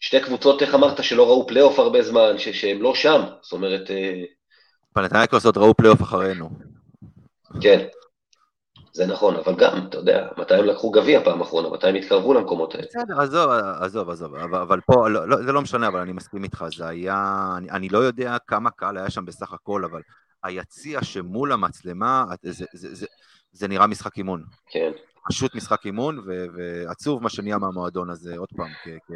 שתי קבוצות, איך אמרת, שלא ראו פלייאוף הרבה זמן, ש- שהם לא שם, זאת אומרת... פנאתינייקוס עוד ראו פלייאוף אחרינו. כן, זה נכון, אבל גם, אתה יודע, מתי הם לקחו גביע פעם אחרונה, מתי הם התקרבו למקומות האלה. בסדר, עזוב, עזוב, עזוב, אבל, אבל פה, לא, לא, זה לא משנה, אבל אני מסכים איתך, זה היה, אני, אני לא יודע כמה קהל היה שם בסך הכל, אבל היציע שמול המצלמה, זה, זה, זה, זה, זה נראה משחק אימון. כן. פשוט משחק אימון, ו, ועצוב מה שנהיה מהמועדון הזה, עוד פעם, כ, כ,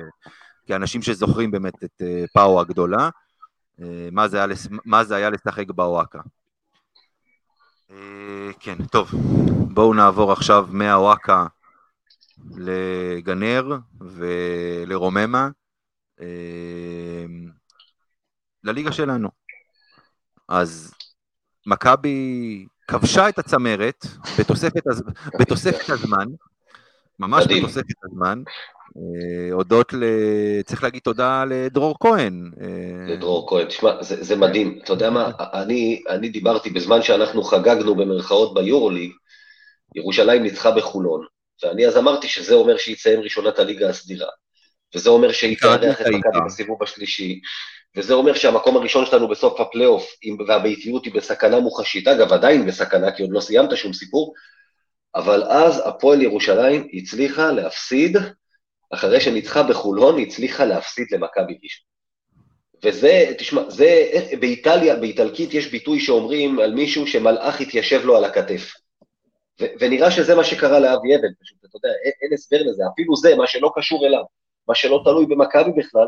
כאנשים שזוכרים באמת את אה, פאו הגדולה, מה זה היה, מה זה היה לשחק באוואקה. אה, כן, טוב, בואו נעבור עכשיו מהוואקה לגנר ולרוממה, לליגה שלנו. אז מכבי כבשה את הצמרת בתוספת, בתוספת הזמן, ממש מדהים. בתוספת הזמן, אה, הודות ל... צריך להגיד תודה לדרור כהן. אה, לדרור כהן, תשמע, זה, זה מדהים. אתה יודע מה, אני, אני דיברתי בזמן שאנחנו חגגנו במרכאות ביורוליג, ירושלים ניצחה בחולון, ואני אז אמרתי שזה אומר שהיא תסיים ראשונת הליגה הסדירה, וזה אומר שהיא תארח את מכבי בסיבוב השלישי, וזה אומר שהמקום הראשון שלנו בסוף הפלייאוף, והביתיות היא בסכנה מוחשית, אגב, עדיין בסכנה, כי עוד לא סיימת שום סיפור, אבל אז הפועל ירושלים הצליחה להפסיד אחרי שניצחה בחולון, הצליחה להפסיד למכבי ראשון. וזה, תשמע, זה, באיטליה, באיטלקית יש ביטוי שאומרים על מישהו שמלאך התיישב לו על הכתף. ו- ונראה שזה מה שקרה לאבי אבן, פשוט, אתה יודע, אין, אין הסבר לזה, אפילו זה, מה שלא קשור אליו, מה שלא תלוי במכבי בכלל,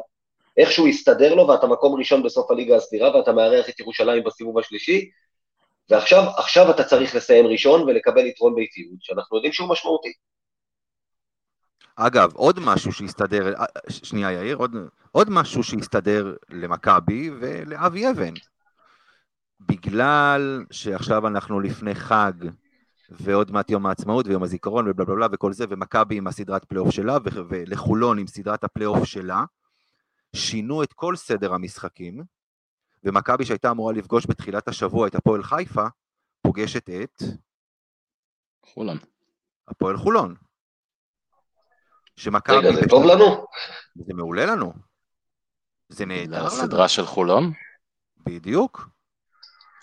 איכשהו יסתדר לו ואתה מקום ראשון בסוף הליגה הסדירה ואתה מארח את ירושלים בסיבוב השלישי, ועכשיו אתה צריך לסיים ראשון ולקבל יתרון ביתיות, שאנחנו יודעים שהוא משמעותי. אגב, עוד משהו שהסתדר, אה, שנייה יאיר, עוד, עוד משהו שהסתדר למכבי ולאבי אבן. בגלל שעכשיו אנחנו לפני חג ועוד מעט יום העצמאות ויום הזיכרון ובלה בלה בלה וכל זה, ומכבי עם הסדרת פלייאוף שלה ולחולון עם סדרת הפלייאוף שלה, שינו את כל סדר המשחקים, ומכבי שהייתה אמורה לפגוש בתחילת השבוע את הפועל חיפה, פוגשת את... חולון. הפועל חולון. שמכבי... רגע, זה טוב לנו? זה מעולה לנו. זה נהדר לנו. הסדרה של חולון? בדיוק.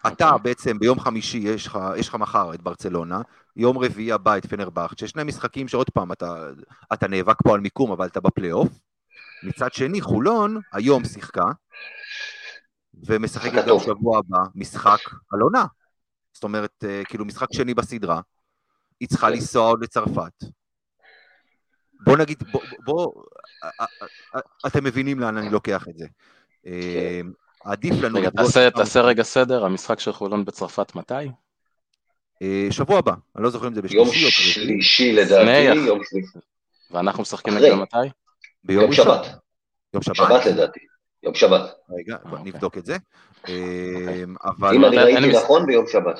אתה אוקיי. בעצם ביום חמישי יש לך, יש לך מחר את ברצלונה, יום רביעי הבא את פנרבכט, שני משחקים שעוד פעם אתה, אתה נאבק פה על מיקום אבל אתה בפלייאוף. מצד שני חולון היום שיחקה, ומשחקת שיחקה גם. שבוע הבא משחק על עונה. זאת אומרת, אה, כאילו משחק שני בסדרה, היא צריכה כן. לנסוע עוד לצרפת. בוא נגיד, בוא, בוא, אה, אה, אתם מבינים לאן אני לוקח את זה. אה, עדיף לנו רגע, תעשה- רגע סדר, המשחק של חולון בצרפת מתי? שבוע הבא, אני לא זוכר אם זה יום בשלישי או ברביעי. שלישי לדעתי, יום שלישי. ואנחנו משחקים. נגדם מתי? ביום יום. שבת. יום שבת. שבת לדעתי. יום שבת. רגע, בוא אוקיי. נבדוק את זה. אה, אבל... אם אני ראיתי נכון, ביום שבת.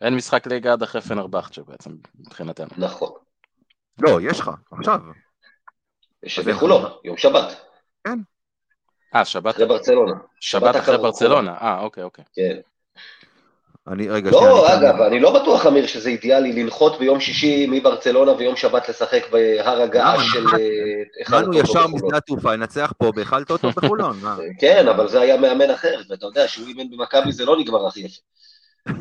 אין משחק ליגה עד אחרי פנרבכצ'ה בעצם, מבחינתנו. נכון. לא, יש לך, עכשיו. שבחולון, יום שבת. אה, שבת אחרי ברצלונה. שבת אחרי. ברצלונה, אה, אוקיי, אוקיי. כן. אני, רגע, שנייה, לא, אני- אגב, אני לא בטוח, אמיר, שזה אידיאלי לנחות ביום שישי מברצלונה ויום שבת לשחק בהר הגעש למה? של היכל באנו הטוטו ישר. משדה התעופה, ינצח פה בהיכל טוטו בחולון. מה? כן, אבל זה היה מאמן אחר, ואתה יודע שהוא אימן במכבי זה לא נגמר הכי יפה.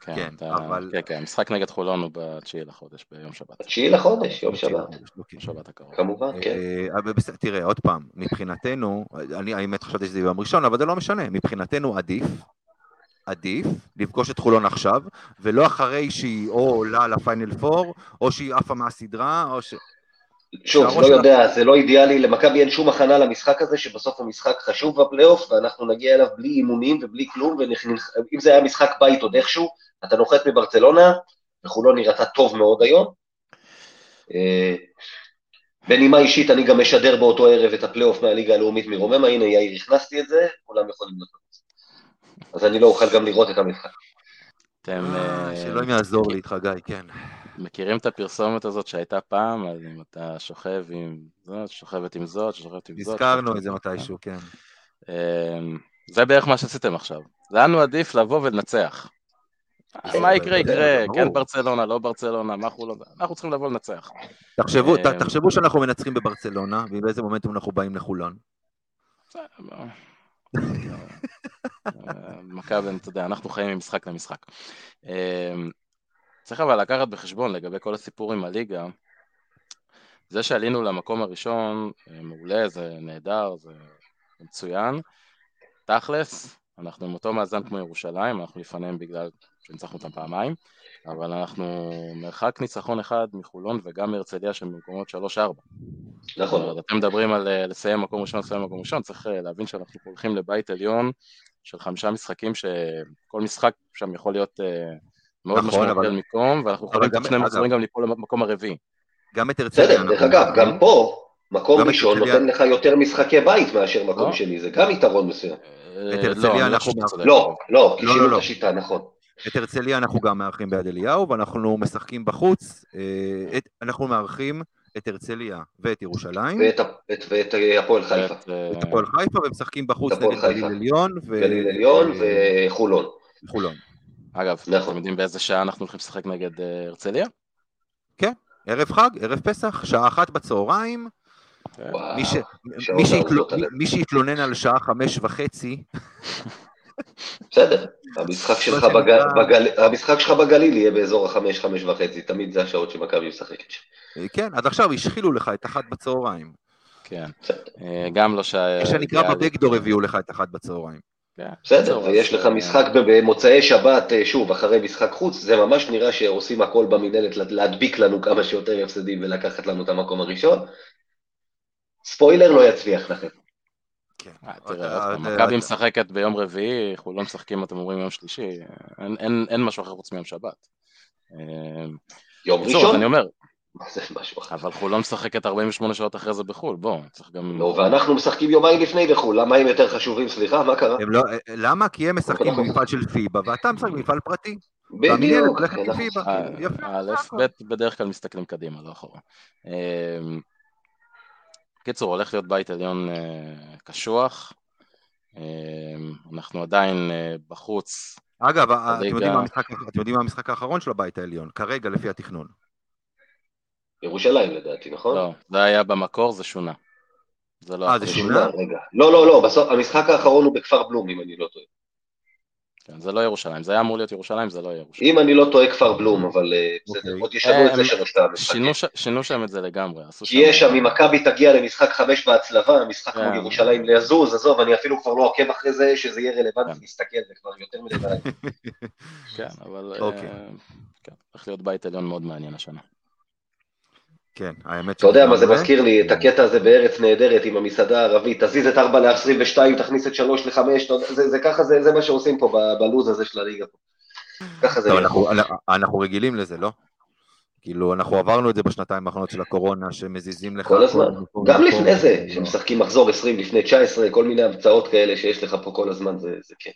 כן, כן, אבל- כן, כן, המשחק נגד חולון הוא בתשיעי לחודש, ביום שבת. תשיעי לחודש, יום שבת. אוקיי. שבת הקרוב. כמובן, כן. אה, תראה, עוד פעם, מבחינתנו, אני האמת חשבתי שזה ביום ראשון, אבל זה לא משנה, מבחינתנו עדיף, עדיף לפגוש את חולון עכשיו, ולא אחרי שהיא או עולה לפיינל פור, או שהיא עפה מהסדרה, או ש... שוב, לא יודע, זה לא אידיאלי, למכבי אין שום הכנה למשחק הזה, שבסוף הוא משחק חשוב בפלייאוף, ואנחנו נגיע אליו בלי אימונים ובלי כלום, ואם זה היה משחק בית עוד איכשהו, אתה נוחת מברצלונה, וחולון נראתה טוב מאוד היום. אה, בנימה אישית, אני גם משדר באותו ערב את הפלייאוף מהליגה הלאומית מרוממה, הנה יאיר, הכנסתי את זה, כולם יכולים לראות. אז אני לא אוכל גם לראות את המשחק. אתם אה, אה, שאלוהים יעזור לי איתך, גיא, כן. מכירים את הפרסומת הזאת שהייתה פעם, אז אם אתה שוכב עם זאת, שוכבת עם זאת, שוכבת עם זאת. הזכרנו את זה מתישהו, כן. אמ, זה בערך מה שעשיתם עכשיו. לנו עדיף לבוא ולנצח. כן, מה יקרה, יקרה. כן ברצלונה, לא ברצלונה, מה חולון, אנחנו צריכים לבוא לנצח. תחשבו, תחשבו שאנחנו מנצחים בברצלונה, ובאיזה מומנטום אנחנו באים לחולון. אה, מכבי, אתה יודע, אנחנו חיים ממשחק למשחק. אמ, צריך אבל לקחת בחשבון לגבי כל הסיפור עם הליגה, זה שעלינו למקום הראשון, אה, מעולה, זה נהדר, זה מצוין. תכלס, אנחנו עם אותו מאזן כמו ירושלים, אנחנו לפניהם בגלל שניצחנו אותם פעמיים, אבל אנחנו מרחק ניצחון אחד מחולון וגם מהרצליה שהם במקומות 3-4. נכון. אומרת, אתם מדברים על אה, לסיים מקום ראשון, לסיים מקום ראשון, צריך אה, להבין שאנחנו הולכים לבית עליון של חמישה משחקים, שכל משחק שם יכול להיות אה, מאוד נכון, משמעותי אבל- על מקום, ואנחנו יכולים גם- שני מחזורים גם ליפול למקום הרביעי. גם את הרצליה בסדר, דרך אגב, גם פה, מקום את ראשון הרצליה- נותן לך יותר משחקי בית מאשר מקום לא. שני, זה גם יתרון מסוים. הרצליה לא, אני לא אנחנו. לא, לא, כי לא, שינו לא. את השיטה, נכון. את הרצליה אנחנו גם מארחים ביד אליהו, ואנחנו משחקים בחוץ, אה, את, אנחנו מארחים את הרצליה ואת ירושלים, ואת ואת- ואת אה, הפועל חיפה. ואת, אה, את הפועל חיפה, ומשחקים בחוץ נגד גליל. עליון ו- גליל עליון וחולון. וחולון. אגב, נכון. אתם יודעים באיזה שעה אנחנו הולכים לשחק נגד הרצליה? ערב חג, ערב פסח, שעה אחת בצהריים, עליהם. מי שהתלונן על שעה חמש וחצי, בסדר, המשחק שלך בגל- בגל- המשחק שלך בגליל יהיה באזור החמש, חמש וחצי, תמיד זה השעות שמכבי משחקת שם. כן, עד עכשיו השחילו לך את אחת בצהריים. כן. אה, גם לא שעה... כשנקרא. בבקדור הביאו לך את אחת בצהריים. כן. בסדר, ויש לך אה, משחק במוצאי שבת, אה, שוב, אחרי משחק חוץ, זה ממש נראה שעושים הכל במינהלת לה- להדביק לנו כמה שיותר הפסדים ולקחת לנו את המקום הראשון. ספוילר לא יצליח לכם. כן. אה, אה, אה, מכבי משחקת ביום רביעי, אנחנו לא משחקים, אתם אומרים יום שלישי, אין- אין אין משהו אחר חוץ מיום שבת. אה, יום ראשון? אני אומר, מה זה משהו אחר? אבל חולון משחקת 48 שעות אחרי זה בחו"ל, בוא, צריך גם... לא, ואנחנו משחקים יומיים לפני בחו"ל, למה הם יותר חשובים? סליחה, מה קרה? לא, למה? כי הם משחקים. במפעל של פיבה, ואתה משחק במפעל פרטי. בדיוק. הולכת עם אנחנו- פיבה. אה, יפה, א', זה הכל. ב', בדרך כלל מסתכלים קדימה, לא אחורה. קיצור, הולך להיות בית עליון אה, קשוח. אה, אנחנו עדיין אה, בחוץ. אגב, אתם יודעים מה המשחק- אתם יודעים מה המשחק האחרון של הבית העליון, כרגע לפי התכנון. ירושלים לדעתי, נכון? לא, זה היה במקור, זה שונה. זה לא... אה, זה? שונה, רגע. לא, לא, לא, בסוף, המשחק האחרון הוא בכפר בלום, אם אני לא טועה. כן, זה לא ירושלים, זה היה אמור להיות ירושלים, זה לא ירושלים. אם אני לא טועה כפר בלום, אבל אה, בסדר, אוקיי. עוד ישנו את הם זה שלושתם. שינו, ש... שינו שם את זה לגמרי. עשו שם- שיהיה שם, אם מכבי תגיע למשחק חמש בהצלבה, משחק כן. מול ירושלים לזוז, עזוב, אני אפילו כבר לא עוקב אחרי זה, שזה יהיה רלוונטי כן. להסתכל, זה כבר יותר מדי. כן, אבל... אוקיי. אה, כן, הולך להיות בית עליון מאוד מעניין השנה. כן, האמת אתה יודע מה זה. מזכיר לי? את הקטע הזה בארץ נהדרת עם המסעדה הערבית, תזיז את 4 ל-22, תכניס את 3 ל-5, זה זה ככה, זה זה מה שעושים פה בלוז הזה של הליגה. פה. ככה זה. אנחנו- רגילים לזה, לא? כאילו, אנחנו עברנו את זה בשנתיים האחרונות של הקורונה, שמזיזים לך... כל הזמן. גם. לפני זה, שמשחקים מחזור 20 לפני 19, כל מיני המצאות כאלה שיש לך פה כל הזמן, זה זה כן.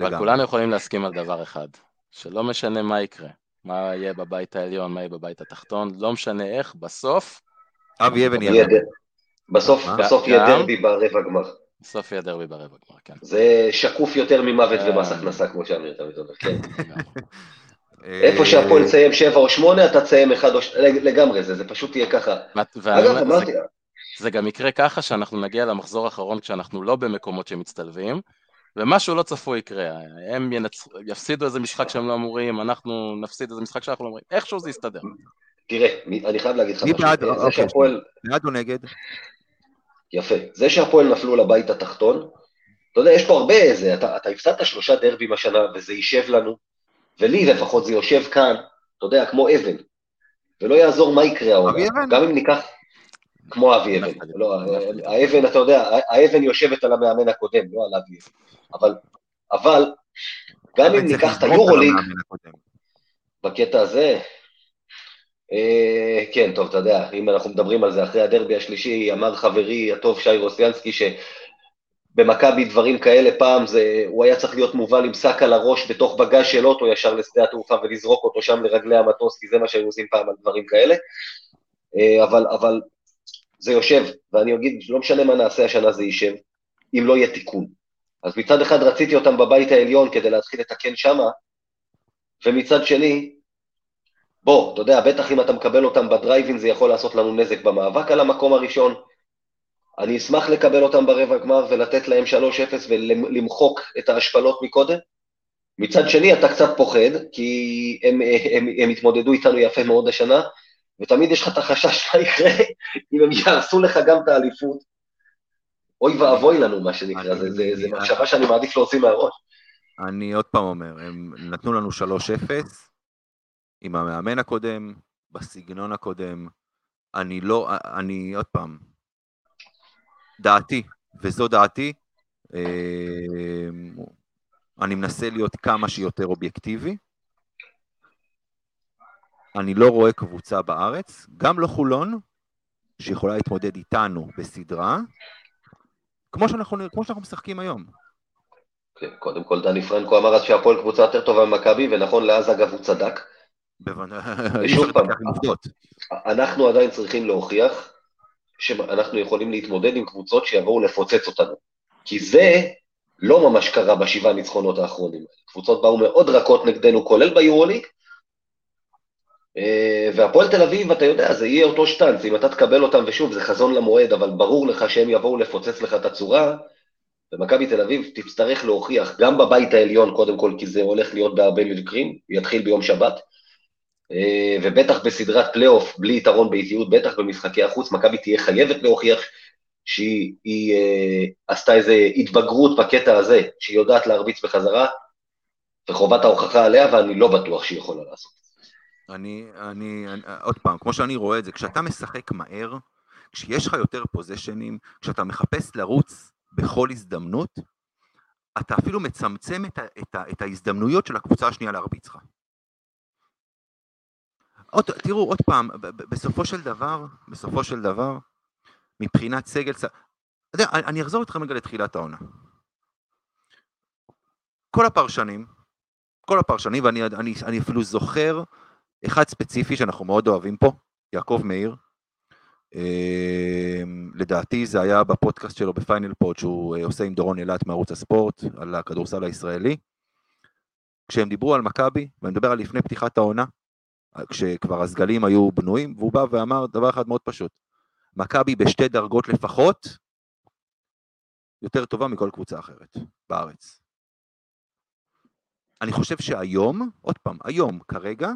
אבל. כולנו יכולים להסכים על דבר אחד, שלא משנה מה יקרה, מה יהיה בבית העליון, מה יהיה בבית התחתון, לא משנה איך, בסוף, אבי אבן יהיה בסוף יהיה דרבי ברבע גמר. בסוף יהיה דרבי ברבע גמר, כן. זה שקוף יותר ממוות אה. ומס הכנסה, כמו שאמיר תמיד אומר, כן. לגמרי. איפה שהפועל תסיים 7 או 8, אתה תסיים 1 או 2, לגמרי זה, זה פשוט יהיה ככה. אגב, אמרתי, זה, זה גם יקרה ככה שאנחנו נגיע למחזור האחרון כשאנחנו לא במקומות שמצטלבים, ומשהו לא צפוי יקרה, הם ינצ... יפסידו איזה משחק שהם לא אמורים, אנחנו נפסיד איזה משחק שאנחנו לא אמורים, איכשהו זה יסתדר. תראה, אני חייב להגיד לך מי משהו, בעד? זה אוקיי, שהפועל, בעד או נגד? יפה, זה שהפועל נפלו לבית התחתון, אתה יודע, יש פה הרבה איזה, אתה, אתה הפסדת שלושה דרבים השנה, וזה יישב לנו, ולי לפחות זה יושב כאן, אתה יודע, כמו אבן, ולא יעזור מה יקרה העונה, אבן? גם אם ניקח, כמו אבי אבן, נפתלי. לא. האבן, אתה יודע, האבן יושבת על המאמן הקודם, לא על אבי אבן, אבל, אבל, גם אם ניקח את היורוליג. בקטע הזה, אה, כן, טוב, אתה יודע, אם אנחנו מדברים על זה אחרי הדרבי השלישי, אמר חברי הטוב שי רוסיאנסקי שבמכבי דברים כאלה פעם זה, הוא היה צריך להיות מובל עם שק על הראש בתוך בגז של אוטו ישר לשדה התעופה ולזרוק אותו שם לרגלי המטוס, כי זה מה שהיו עושים פעם על דברים כאלה, אה, אבל, אבל זה יושב, ואני אגיד, לא משנה מה נעשה השנה זה יישב, אם לא יהיה תיקון. אז מצד אחד רציתי אותם בבית העליון כדי להתחיל לתקן שמה, ומצד שני, בוא, אתה יודע, בטח אם אתה מקבל אותם בדרייבין זה יכול לעשות לנו נזק במאבק על המקום הראשון. אני אשמח לקבל אותם ברבע גמר ולתת להם 3-0 ולמחוק את ההשפלות מקודם. מצד שני, אתה קצת פוחד, כי הם, הם, הם התמודדו איתנו יפה מאוד השנה, ותמיד יש לך את החשש מה יקרה אם הם יהרסו לך גם את האליפות. אוי ואבוי לנו, מה שנקרא, זה, מחשבה שאני מעדיף להוציא מהראש. אני עוד פעם אומר, הם נתנו לנו 3-0 עם המאמן הקודם, בסגנון הקודם. אני לא, אני עוד פעם, דעתי, וזו דעתי, אה, אני מנסה להיות כמה שיותר אובייקטיבי. אני לא רואה קבוצה בארץ, גם לא חולון, שיכולה להתמודד איתנו בסדרה, כמו שאנחנו, כמו שאנחנו משחקים היום. כן, קודם כל דני פרנקו אמר אז שהפועל קבוצה יותר טובה ממכבי, ונכון לאז אגב הוא צדק. בוודאי, אפשר פעם. אנחנו עדיין צריכים להוכיח שאנחנו יכולים להתמודד עם קבוצות שיבואו לפוצץ אותנו. כי זה לא ממש קרה בשבעה ניצחונות האחרונים. קבוצות באו מאוד רכות נגדנו, כולל ביורוליג, והפועל תל אביב, אתה יודע, זה יהיה אותו שטנץ, אם אתה תקבל אותם, ושוב, זה חזון למועד, אבל ברור לך שהם יבואו לפוצץ לך את הצורה, ומכבי תל אביב תצטרך להוכיח, גם בבית העליון קודם כל, כי זה הולך להיות בהרבה מקרים, יתחיל ביום שבת, אה, ובטח בסדרת פלייאוף, בלי יתרון באיטיות, בטח במשחקי החוץ, מכבי תהיה חייבת להוכיח שהיא היא, אה, עשתה איזו התבגרות בקטע הזה, שהיא יודעת להרביץ בחזרה, וחובת ההוכחה עליה, ואני לא בטוח שהיא יכולה לעשות. אני, אני, אני, עוד פעם, כמו שאני רואה את זה, כשאתה משחק מהר, כשיש לך יותר פוזיישנים, כשאתה מחפש לרוץ בכל הזדמנות, אתה אפילו מצמצם את, ה, את, ה, את ההזדמנויות של הקבוצה השנייה להרביץ לך. עוד, תראו, עוד פעם, בסופו של דבר, בסופו של דבר, מבחינת סגל, אני אני אחזור איתכם רגע לתחילת העונה. כל הפרשנים, כל הפרשנים, ואני אני, אני אפילו זוכר אחד ספציפי שאנחנו מאוד אוהבים פה, יעקב מאיר. אה, לדעתי זה היה בפודקאסט שלו בפיינל פוד שהוא אה, עושה עם דורון אילת מערוץ הספורט על הכדורסל הישראלי. כשהם דיברו על מכבי, ואני מדבר על לפני פתיחת העונה, כשכבר הסגלים היו בנויים, והוא בא ואמר דבר אחד מאוד פשוט, מכבי בשתי דרגות לפחות, יותר טובה מכל קבוצה אחרת בארץ. אני חושב שהיום, עוד פעם, היום, כרגע,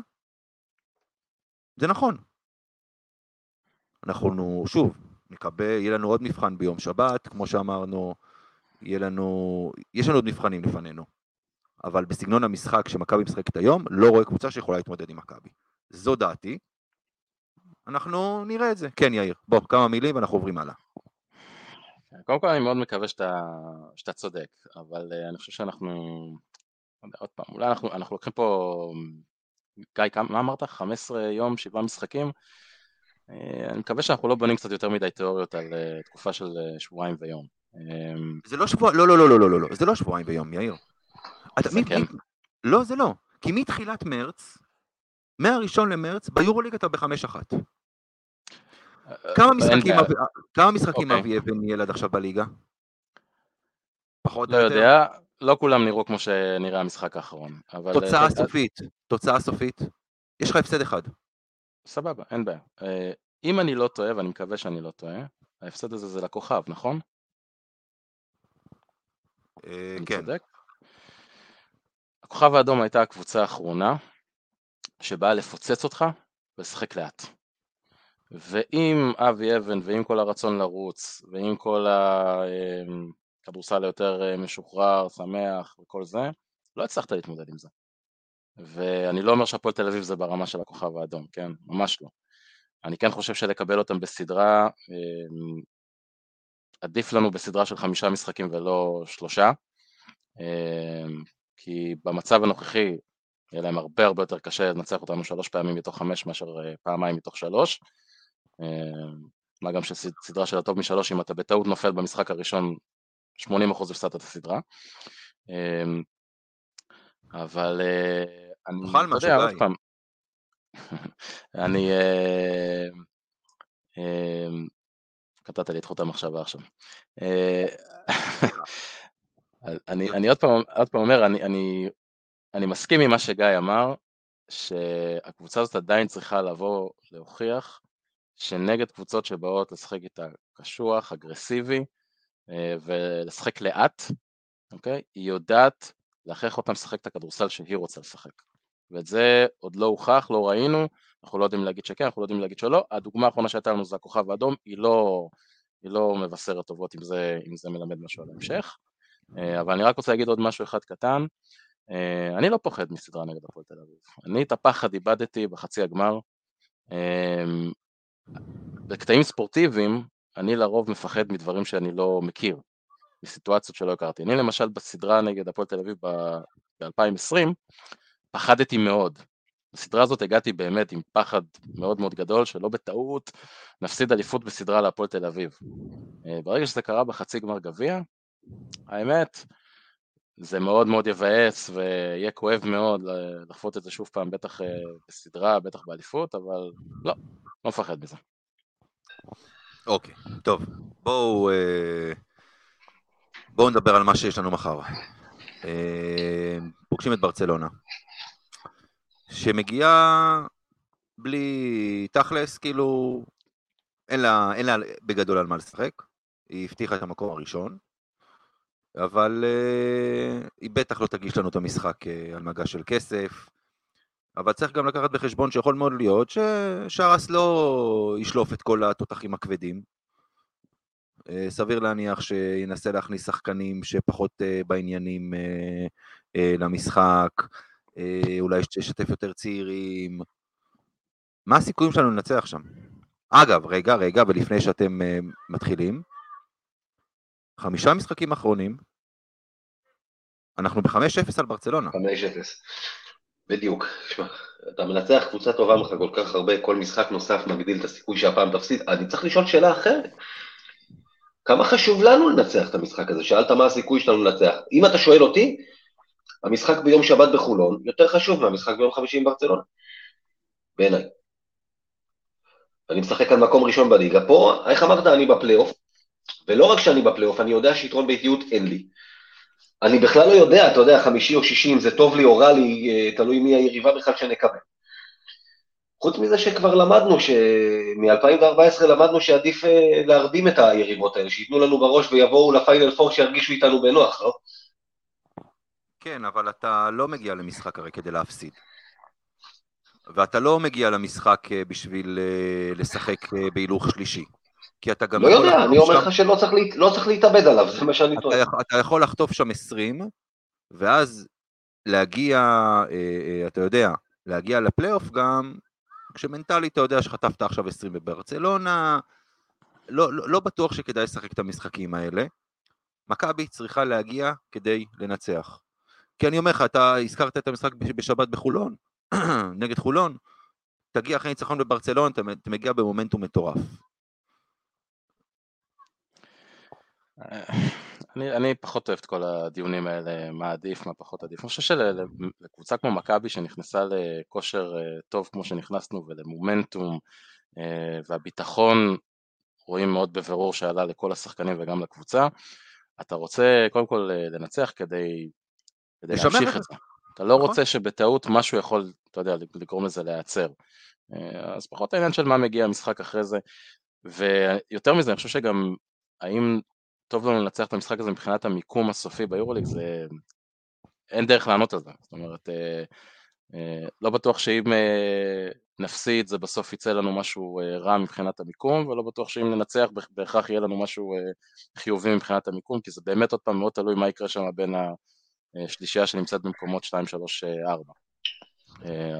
זה נכון. אנחנו, שוב, נקבל, יהיה לנו עוד מבחן ביום שבת, כמו שאמרנו, יהיה לנו, יש לנו עוד מבחנים לפנינו. אבל בסגנון המשחק שמכבי משחקת היום, לא רואה קבוצה שיכולה להתמודד עם מכבי. זו דעתי. אנחנו נראה את זה. כן, יאיר, בוא, כמה מילים ואנחנו עוברים הלאה. קודם כל אני מאוד מקווה שאתה, שאתה צודק, אבל uh, אני חושב שאנחנו, עוד פעם, אולי אנחנו, אנחנו לוקחים פה, גיא, מה אמרת? 15 יום, 7 משחקים? Uh, אני מקווה שאנחנו לא בונים קצת יותר מדי תיאוריות על uh, תקופה של uh, שבועיים ויום. זה לא שבוע, לא, לא, לא, לא, לא, לא, לא, זה לא שבועיים ויום, יאיר. אתה, זה מי, כן. מי, לא, זה לא. כי מתחילת מרץ, מהראשון למרץ, ביורוליג אתה בחמש אחת. כמה משחקים, כמה אוקיי. אבי אבן ניהל עד עכשיו בליגה? פחות לא או יותר? יודע, לא כולם נראו כמו שנראה המשחק האחרון, אבל... תוצאה אה, סופית, תוצאה סופית. יש לך הפסד אחד. סבבה, אין בעיה. אה, אם אני לא טועה, ואני מקווה שאני לא טועה, ההפסד הזה זה לכוכב, נכון? אה, כן. צודק? הכוכב האדום הייתה הקבוצה האחרונה שבאה לפוצץ אותך ולשחק לאט. ועם אבי אבן ועם כל הרצון לרוץ ועם כל הכדורסל היותר אה, משוחרר, שמח וכל זה, לא הצלחת להתמודד עם זה. ואני לא אומר שהפועל תל אביב זה ברמה של הכוכב האדום, כן? ממש לא. אני כן חושב שלקבל אותם בסדרה, אה, עדיף לנו בסדרה של חמישה משחקים ולא שלושה, אה, כי במצב הנוכחי יהיה להם הרבה הרבה יותר קשה לנצח אותנו שלוש פעמים מתוך חמש מאשר אה, פעמיים מתוך שלוש. אה, מה גם שסדרה של הטוב משלוש, אם אתה בטעות נופל במשחק הראשון, 80% הפסדת את הסדרה. אה, אבל אה, אני, אתה יודע. עוד פעם, אני, אה, אה, קטעת לי את חוט המחשבה עכשיו. אה, אני, אני עוד פעם, עוד פעם אומר, אני, אני, אני מסכים עם מה שגיא אמר, שהקבוצה הזאת עדיין צריכה לבוא להוכיח שנגד קבוצות שבאות לשחק איתה קשוח, אגרסיבי ולשחק לאט, אוקיי? היא יודעת להכריח אותם לשחק את הכדורסל שהיא רוצה לשחק. ואת זה עוד לא הוכח, לא ראינו, אנחנו לא יודעים להגיד שכן, אנחנו לא יודעים להגיד שלא. הדוגמה האחרונה שהייתה לנו זה הכוכב האדום, היא לא, היא לא מבשרת טובות אם זה, אם זה מלמד משהו על ההמשך. אה, אבל אני רק רוצה להגיד עוד משהו אחד קטן. אה, אני לא פוחד מסדרה נגד הפועל תל אביב. אני את הפחד איבדתי בחצי הגמר. אה, בקטעים ספורטיביים, אני לרוב מפחד מדברים שאני לא מכיר, מסיטואציות שלא הכרתי. אני למשל בסדרה נגד הפועל תל אביב ב-2020, פחדתי מאוד. בסדרה הזאת הגעתי באמת עם פחד מאוד מאוד גדול, שלא בטעות נפסיד אליפות בסדרה להפועל תל אביב. אה, ברגע שזה קרה בחצי גמר גביע, האמת, זה מאוד מאוד יבאס ויהיה כואב מאוד לחוות את זה שוב פעם, בטח אה, בסדרה, בטח באליפות, אבל לא, לא מפחד מזה. אוקיי, טוב. בואו אה, בואו נדבר על מה שיש לנו מחר. אה, פוגשים את ברצלונה, שמגיעה בלי תכלס, כאילו, אין לה, אין לה בגדול על מה לשחק. היא הבטיחה את המקום הראשון, אבל uh, היא בטח לא תגיש לנו את המשחק uh, על מגע של כסף. אבל צריך גם לקחת בחשבון שיכול מאוד להיות ששרס לא ישלוף את כל התותחים הכבדים. Uh, סביר להניח שינסה להכניס שחקנים שפחות uh, בעניינים uh, למשחק, אולי ישתף יותר צעירים. מה הסיכויים שלנו לנצח שם? אגב, רגע, רגע, ולפני שאתם מתחילים, חמישה משחקים אחרונים, אנחנו ב-5-0 על ברצלונה. 5-0. בדיוק. שמע, אתה מנצח קבוצה טובה ממך כל כך הרבה, כל משחק נוסף מגדיל את הסיכוי שהפעם תפסיד. אני צריך לשאול שאלה אחרת. כמה חשוב לנו לנצח את המשחק הזה? שאלת מה הסיכוי שלנו לנצח. אם אתה שואל אותי, המשחק ביום שבת בחולון יותר חשוב מהמשחק ביום חמישי עם ברצלונה. בעיניי. אני משחק על מקום ראשון בליגה. פה, איך אמרת, אני בפלייאוף, ולא רק שאני בפלייאוף, אני יודע שיתרון ביתיות אין לי. אני בכלל לא יודע, אתה יודע, חמישי או שישי, אם זה טוב לי או רע לי, אה, תלוי מי היריבה בכלל שנקבל. חוץ מזה שכבר למדנו, מ-2014 למדנו שעדיף אה, להרדים את היריבות האלה, שייתנו לנו בראש ויבואו לפיינל פור שירגישו איתנו בנוח, לא? כן, אבל אתה לא מגיע למשחק הרי כדי להפסיד. ואתה לא מגיע למשחק אה, בשביל לשחק בהילוך שלישי. כי אתה גם... לא יודע, אני אומר שם- לך שלא צריך להת- לא צריך להתאבד עליו, זה מה שאני טוען. אתה יכול לחטוף שם 20, ואז להגיע, אה, אה, אתה יודע, להגיע לפלייאוף גם, כשמנטלית אתה יודע שחטפת עכשיו 20 בברצלונה, לא, לא, לא בטוח שכדאי לשחק את המשחקים האלה. מכבי צריכה להגיע כדי לנצח. כי אני אומר לך, אתה הזכרת את המשחק בש- בשבת בחולון, נגד חולון, תגיע אחרי ניצחון בברצלונה, אתה, אתה מגיע במומנטום מטורף. אני, אני פחות אוהב את כל הדיונים האלה, מה עדיף, מה פחות עדיף. אני חושב שלקבוצה כמו מכבי שנכנסה לכושר אה, טוב כמו שנכנסנו ולמומנטום אה, והביטחון רואים מאוד בבירור שעלה לכל השחקנים וגם לקבוצה, אתה רוצה קודם כל אה, לנצח כדי, כדי להמשיך את זה. אתה לא נכון. רוצה שבטעות משהו יכול, אתה יודע, לגרום לזה להיעצר. אז פחות העניין של מה מגיע המשחק אחרי זה, ויותר מזה, אני חושב שגם האם טוב לנו לנצח את המשחק הזה מבחינת המיקום הסופי ביורוליג, זה... אין דרך לענות על זה. זאת אומרת, אה, אה, לא בטוח שאם אה, נפסיד זה בסוף יצא לנו משהו אה, רע מבחינת המיקום, ולא בטוח שאם ננצח בהכ- בהכרח יהיה לנו משהו אה, חיובי מבחינת המיקום, כי זה באמת עוד פעם מאוד תלוי מה יקרה שם בין השלישייה שנמצאת במקומות 2, 3, 4.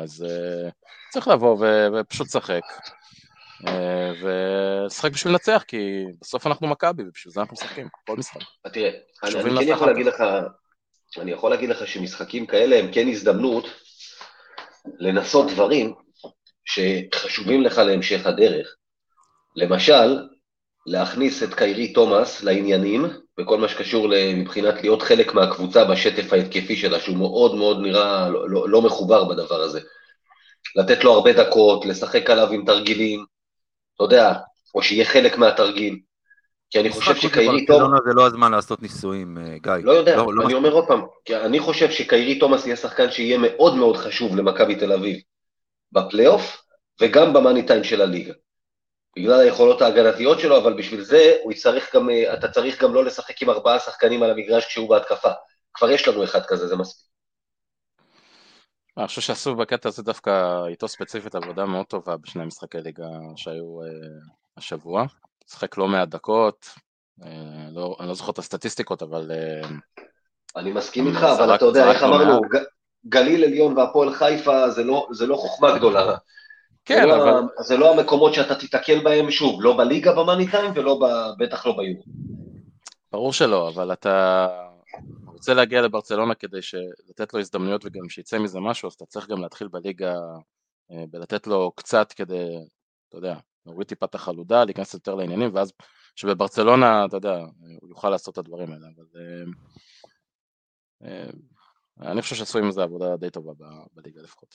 אז אה, צריך לבוא ופשוט לשחק. אה, ולשחק בשביל לנצח, כי בסוף אנחנו מכבי, ובשביל זה אנחנו משחקים, כל משחק. תראה, אני, כן יכול להגיד לך, אני יכול להגיד לך שמשחקים כאלה הם כן הזדמנות לנסות דברים שחשובים לך להמשך הדרך. למשל, להכניס את קיירי תומאס לעניינים, בכל מה שקשור מבחינת להיות חלק מהקבוצה בשטף ההתקפי שלה, שהוא מאוד מאוד נראה לא, לא, לא מחובר בדבר הזה. לתת לו הרבה דקות, לשחק עליו עם תרגילים, אתה יודע, או שיהיה חלק מהתרגיל. כי אני חושב שקיירי תומאס... ברצלונה זה לא הזמן לעשות ניסויים, אה, גיא. לא יודע, לא, לא אני אומר עוד פעם, כי אני חושב שקיירי תומאס יהיה שחקן שיהיה מאוד מאוד חשוב למכבי תל אביב בפלייאוף, וגם במאני טיים של הליגה. בגלל היכולות ההגנתיות שלו, אבל בשביל זה הוא יצטרך גם, אה, אתה צריך גם לא לשחק עם ארבעה שחקנים על המגרש כשהוא בהתקפה. כבר יש לנו אחד כזה, זה מספיק. אני חושב שעשו בקטע הזה דווקא איתו ספציפית עבודה מאוד טובה בשני משחקי ליגה שהיו uh, השבוע. שחק לא מעט דקות, uh, לא, אני לא זוכר את הסטטיסטיקות, אבל uh, אני מסכים איתך, אבל זרק- אתה יודע, איך לא אמרנו. ג- גליל עליון והפועל חיפה זה לא, זה לא חוכמה גדולה. כן, זה, לא, אבל ה- זה לא המקומות שאתה תיתקל בהם, שוב, לא בליגה במאני טיים ולא ב, בטח לא ביורו. ברור שלא, אבל אתה רוצה להגיע לברצלונה כדי לתת לו הזדמנויות וגם שיצא מזה משהו, אז אתה צריך גם להתחיל בליגה אה, ולתת לו קצת כדי, אתה יודע, להוריד טיפה את החלודה, להיכנס יותר לעניינים, ואז שבברצלונה, אתה יודע, הוא יוכל לעשות את הדברים האלה, אבל אה, אה, אני חושב שעשו עם זה עבודה די טובה בליגה לפחות.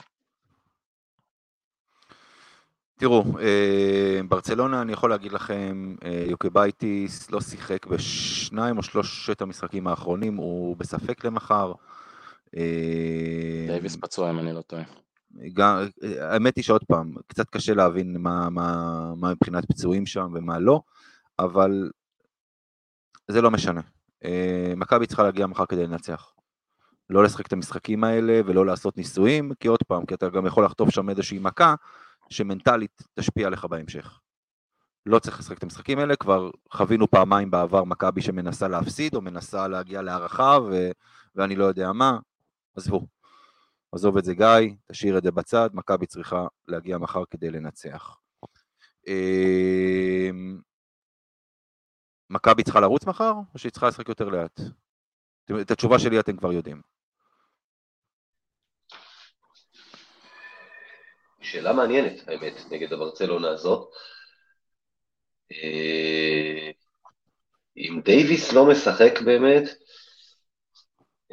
תראו, אה, ברצלונה, אני יכול להגיד לכם, אה, יוקבייטיס לא שיחק בשניים או שלושת המשחקים האחרונים, הוא בספק למחר. אה, דייוויס פצוע אם אני לא טועה. גם, האמת היא שעוד פעם, קצת קשה להבין מה, מה, מה מבחינת פצועים שם ומה לא, אבל זה לא משנה. מכבי צריכה להגיע מחר כדי לנצח. לא לשחק את המשחקים האלה ולא לעשות ניסויים, כי עוד פעם, כי אתה גם יכול לחטוף שם איזושהי מכה שמנטלית תשפיע עליך בהמשך. לא צריך לשחק את המשחקים האלה, כבר חווינו פעמיים בעבר מכבי שמנסה להפסיד או מנסה להגיע להערכה ו... ואני לא יודע מה, עזבו. עזוב את זה גיא, תשאיר את זה בצד, מכבי צריכה להגיע מחר כדי לנצח. אמ, מכבי צריכה לרוץ מחר, או שהיא צריכה לשחק יותר לאט? את התשובה שלי אתם כבר יודעים. שאלה מעניינת, האמת, נגד הברצלונה הזאת. אה, אם דייוויס לא משחק באמת,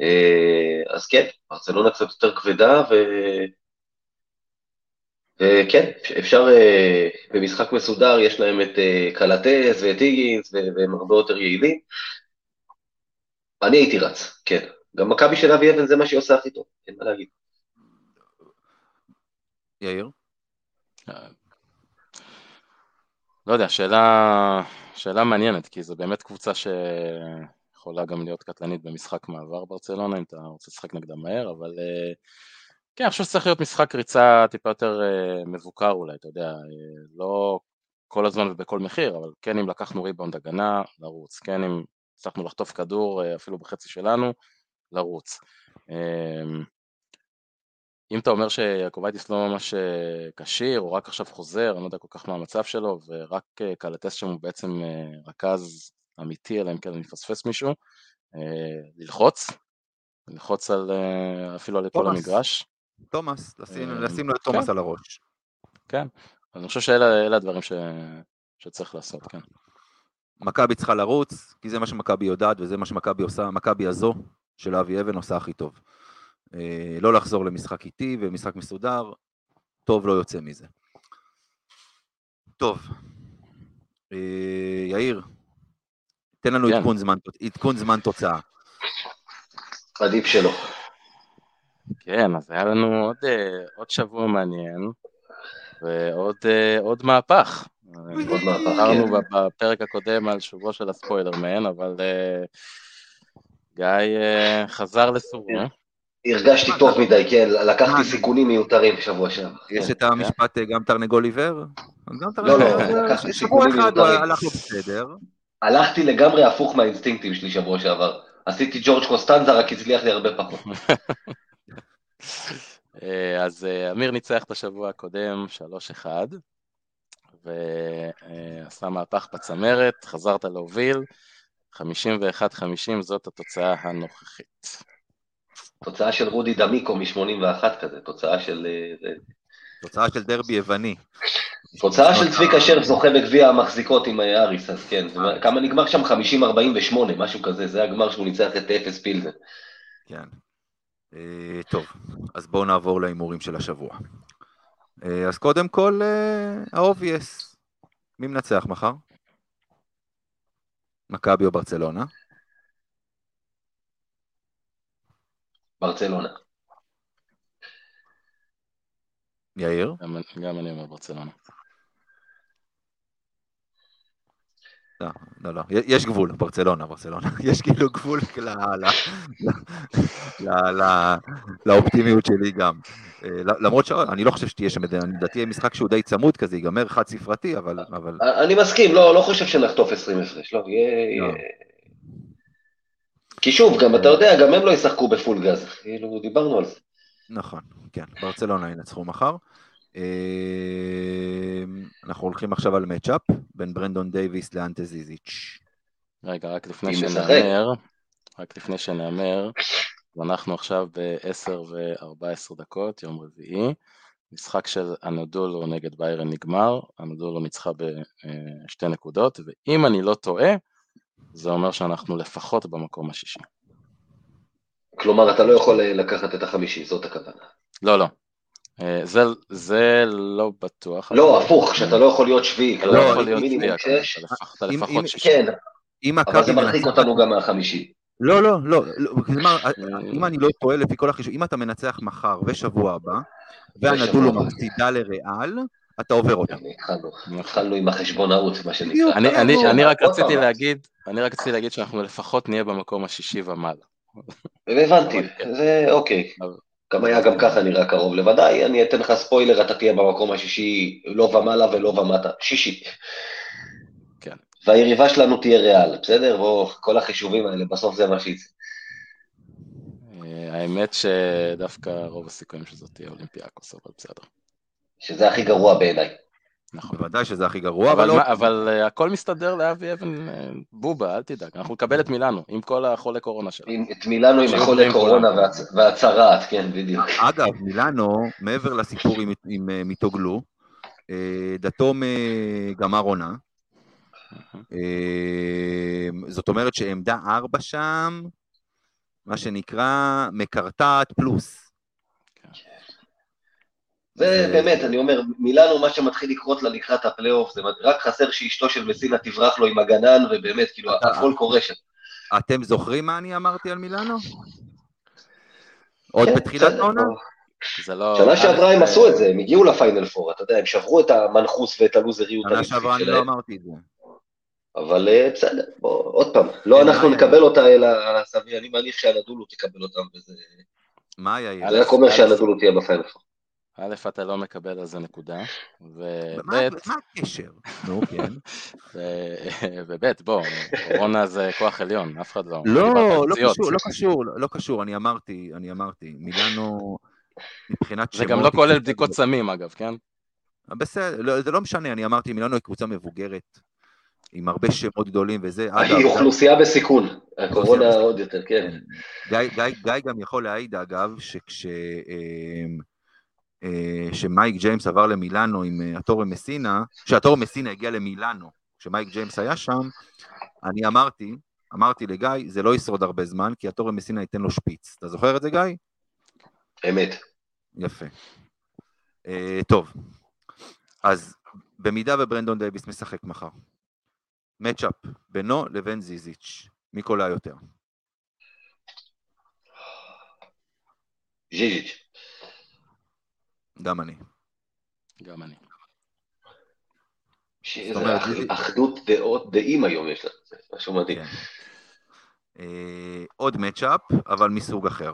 אה, אז כן, ברצלונה קצת יותר כבדה, ו... וכן, אפשר, אה, במשחק מסודר יש להם את קלטס ואת היגינס, והם הרבה יותר יעילים. אני הייתי רץ, כן. גם מכבי של אבי אבן זה מה שהיא עושה הכי טוב, אין מה להגיד. יאיר? לא יודע, שאלה, שאלה מעניינת, כי זו באמת קבוצה שיכולה יכולה גם להיות קטלנית במשחק מעבר ברצלונה, אם אתה רוצה לשחק נגדה מהר, אבל אה, כן, אני חושב שצריך להיות משחק ריצה טיפה יותר אה, מבוקר אולי, אתה יודע, לא כל הזמן ובכל מחיר, אבל כן אם לקחנו ריבאונד הגנה, לרוץ, כן אם הצלחנו לחטוף כדור אפילו בחצי שלנו, לרוץ. אם אתה אומר שיעקובייטיס לא ממש כשיר, הוא רק עכשיו חוזר, אני לא יודע כל כך מה המצב שלו, ורק קלאתס שם הוא בעצם רכז אמיתי, אלא אם כן אני מפספס מישהו, ללחוץ, ללחוץ על, אפילו על כל המגרש. תומאס, לשים, לשים לו את תומאס כן. על הראש. כן, אני חושב שאלה הדברים ש... שצריך לעשות, כן. מכבי צריכה לרוץ, כי זה מה שמכבי יודעת וזה מה שמכבי עושה, מכבי הזו של אבי אבן עושה הכי טוב. אה, לא לחזור למשחק איטי ומשחק מסודר, טוב לא יוצא מזה. טוב, אה, יאיר, תן לנו כן. עדכון, זמן, עדכון זמן תוצאה. עדיף שלא. כן, אז היה לנו עוד, אה, עוד שבוע מעניין, ועוד עוד מהפך. דיברנו כן. בפרק הקודם על שובו של הספוילרמן, אבל גיא חזר לסורו. הרגשתי טוב מדי, כן, לקחתי סיכונים מיותרים בשבוע שעבר. יש את המשפט גם תרנגול עיוור? לא, לא, לקחתי סיכונים מיותרים. שבוע אחד הלך לו בסדר. הלכתי לגמרי הפוך מהאינסטינקטים שלי שבוע שעבר. עשיתי ג'ורג' קוסטנזה, רק הצליח לי הרבה פחות. אז אמיר ניצח את השבוע הקודם 3-1, ועשה מהפך בצמרת, חזרת להוביל, 51-50 זאת התוצאה הנוכחית. תוצאה של רודי דמיקו מ-81 כזה, תוצאה של... אה, תוצאה של דרבי יווני. תוצאה של צביקה שרף זוכה בגביע המחזיקות עם אה, אריס, אז כן, כמה נגמר שם? 50-48, משהו כזה, זה הגמר שהוא ניצח את אפס פילזן. כן. אה, טוב, אז בואו נעבור להימורים של השבוע. אז קודם כל, ה-obvious. מי מנצח מחר? מכבי או ברצלונה? ברצלונה. יאיר? גם אני אומר ברצלונה. לא, לא, לא, יש גבול, ברצלונה, ברצלונה, יש כאילו גבול לאופטימיות שלי גם. אה, למרות שאני לא חושב שתהיה שם, לדעתי יהיה משחק שהוא די צמוד כזה, ייגמר חד ספרתי, אבל... אני מסכים, לא, לא חושב שנחטוף 20 הפרש, לא, יהיה... כי שוב, גם אתה יודע, גם הם לא ישחקו בפול גז, כאילו, דיברנו על זה. נכון, כן, ברצלונה ינצחו מחר. אה, אנחנו הולכים עכשיו על מצ'אפ בין ברנדון דייוויס לאנטה זיזיץ'. רגע, רק לפני שנאמר, רק לפני שנאמר, אנחנו עכשיו ב-10 ו-14 דקות, יום רביעי. משחק של אנדולו נגד ביירן נגמר, אנדולו ניצחה בשתי נקודות, ואם אני לא טועה, זה אומר שאנחנו לפחות במקום השישי. כלומר, אתה לא יכול לקחת את החמישי, זאת הכוונה. לא, לא. אה, זה, זה לא בטוח. לא, הפוך, שאתה לא יכול להיות שביעי. אתה לא יכול להיות שביעי, אתה לפחות שישי. כן, אבל זה מרחיק אותנו גם מהחמישי. לא, לא, לא, כלומר, אה, אם אני לא טועה לפי כל החישוב, אם אתה מנצח מחר ושבוע הבא, והנדולו מפסידה לריאל, אתה עובר אותם. התחלנו עם החשבונאות, מה שנקרא. אני רק רציתי להגיד, אני רק רציתי להגיד שאנחנו לפחות נהיה במקום השישי ומעלה. הבנתי, זה אוקיי. גם היה גם ככה נראה קרוב לוודאי, אני אתן לך ספוילר, אתה תהיה במקום השישי, לא ומעלה ולא ומטה, שישי. כן. והיריבה שלנו תהיה ריאל, בסדר? בואו, כל החישובים האלה, בסוף זה מה שיצא. אה, האמת שדווקא רוב הסיכויים שזאת תהיה אולימפיאקוס, אבל בסדר. שזה הכי גרוע בעיניי. נכון. בוודאי שזה הכי גרוע, אבל... אבל, לא... אבל uh, הכל מסתדר לאבי אבן, uh, בובה, אל תדאג, אנחנו נקבל את מילאנו, עם כל החולי קורונה שלנו. את מילאנו עם החולי קורונה והצ... והצרעת, כן, בדיוק. אגב, מילאנו, מעבר לסיפור עם, עם uh, מיטוגלו, uh, דתום גמר עונה, זאת אומרת שעמדה ארבע שם, מה שנקרא מקרטעת פלוס. זה באמת, אני אומר, מילאנו מה שמתחיל לקרות לה לקראת הפלייאוף, זה רק חסר שאשתו של מסינה תברח לו עם הגנן, ובאמת, כאילו, הכל קורה שם. אתם זוכרים מה אני אמרתי על מילאנו? עוד כן, בתחילת העונה? לא- שנה שעברה הם עשו את זה, הם הגיעו לפיינל פור, אתה יודע, הם שברו את המנחוס ואת הלוזריות. שנה שעברה אני לא אמרתי את זה. אבל אה, בסדר, בוא, עוד פעם, לא אנחנו נקבל אותה, אלא סביר, אני מניח שהנדולו תקבל אותם, וזה מה היה זה? רק אומר שהנדולו תהיה בפיינל פור. א', אתה לא מקבל על זה נקודה, וב', מה הקשר? נו, כן. וב', בוא, קורונה זה כוח עליון, אף אחד לא... לא, לא. קשור, לא קשור, לא קשור, אני אמרתי, אני אמרתי, מילאנו, מבחינת זה שמות... גם לא כולל בדיקות סמים אגב, כן? בסדר, לא, זה לא משנה, אני אמרתי, מילאנו היא קבוצה מבוגרת, עם הרבה שמות גדולים וזה, אגב, היא אוכלוסייה בסיכון, הקורונה. עוד יותר, כן. גיא, גם יכול להעיד, אגב, שכש... אה, אה, שמייק ג'יימס עבר למילאנו עם אה, הטורי מסינה, כשהטורי מסינה הגיע למילאנו, כשמייק ג'יימס היה שם, אני אמרתי, אמרתי לגיא, זה לא ישרוד הרבה זמן, כי הטורי מסינה ייתן לו שפיץ. אתה זוכר את זה, גיא? אמת. יפה. אה, טוב, אז במידה וברנדון דייוויס משחק מחר, מצ'אפ בינו לבין זיזיץ', מי קולע יותר? ז'יז'יץ'. גם אני. גם אני. שאיזה אומרת, אח- ז'יז'יץ'. אחדות דעות דעים היום יש לנו, זה משהו מדהים. כן. אה, עוד מצ'אפ, אבל מסוג אחר.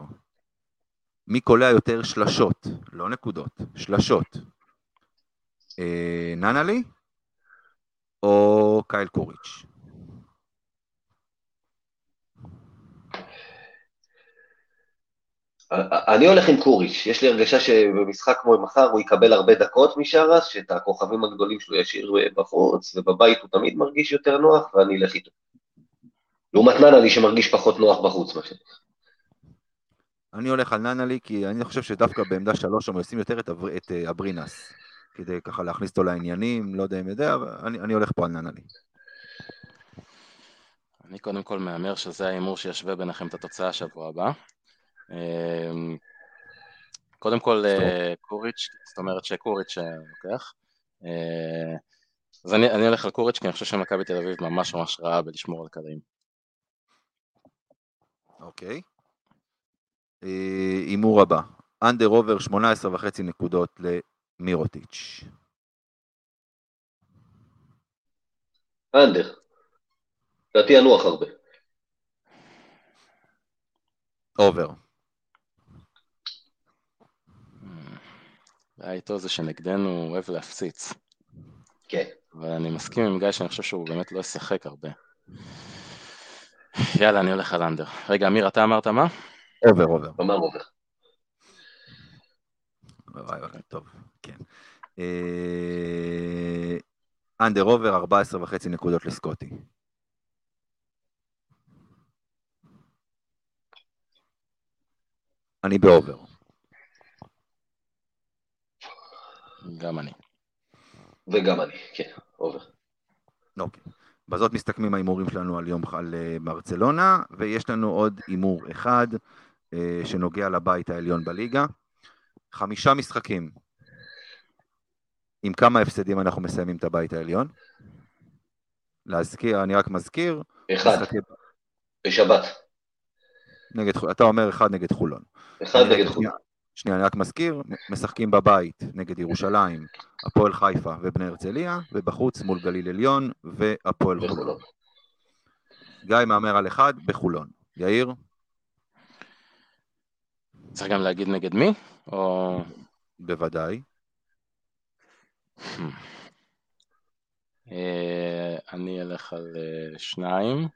מי קולע יותר שלשות, לא נקודות, שלשות. אה, ננלי או קייל קוריץ'? אני הולך עם קוריץ', יש לי הרגשה שבמשחק כמו מחר הוא יקבל הרבה דקות משרס, שאת הכוכבים הגדולים שלו ישאיר בחוץ, ובבית הוא תמיד מרגיש יותר נוח, ואני אלך איתו. לעומת ננלי שמרגיש פחות נוח בחוץ, מה שנקרא. אני הולך על ננלי, כי אני חושב שדווקא בעמדה שלוש הם עושים יותר את, אבר, את אה, אברינס, כדי ככה להכניס אותו לעניינים, לא יודע אם יודע, אבל אני, אני הולך פה על ננלי. אני קודם כל מהמר שזה ההימור שישווה ביניכם את התוצאה השבוע הבא. אמ, קודם כל אה, קוריץ', זאת אומרת שקוריץ' אה, לוקח. אה, אז אני, אני הולך על קוריץ' כי אני חושב שמכבי תל אביב ממש ממש רעה בלשמור על קלעים. אוקיי. הימור הבא, אנדר עובר 18 וחצי נקודות למירוטיץ'. אנדר. לדעתי ינוח הרבה. אובר. הבעיה איתו זה שנגדנו הוא אוהב להפציץ. כן. אבל אני מסכים עם גיא שאני חושב שהוא באמת לא ישחק הרבה. יאללה, אני הולך על under. רגע, אמיר, אתה אמרת מה? over, over. אמר over. וואי, וואי, טוב, כן. אה, under over 14 וחצי נקודות לסקוטי. אני באובר. גם אני. וגם אני, כן, עובר. אוקיי. בזאת מסתכמים ההימורים שלנו על יום על אה, ברצלונה, ויש לנו עוד הימור אחד אה, שנוגע לבית העליון בליגה. חמישה משחקים. עם כמה הפסדים אנחנו מסיימים את הבית העליון? להזכיר, אני רק מזכיר, אחד, משחקי- בשבת. נגד, אתה אומר אחד נגד חולון. אחד נגד חוץ. שנייה, אני רק מזכיר, משחקים בבית נגד ירושלים, הפועל חיפה ובני הרצליה, ובחוץ מול גליל עליון והפועל חולון. גיא מהמר על אחד בחולון. יאיר? צריך גם להגיד נגד מי? או... בוודאי. אה, אני אלך על אה, שניים.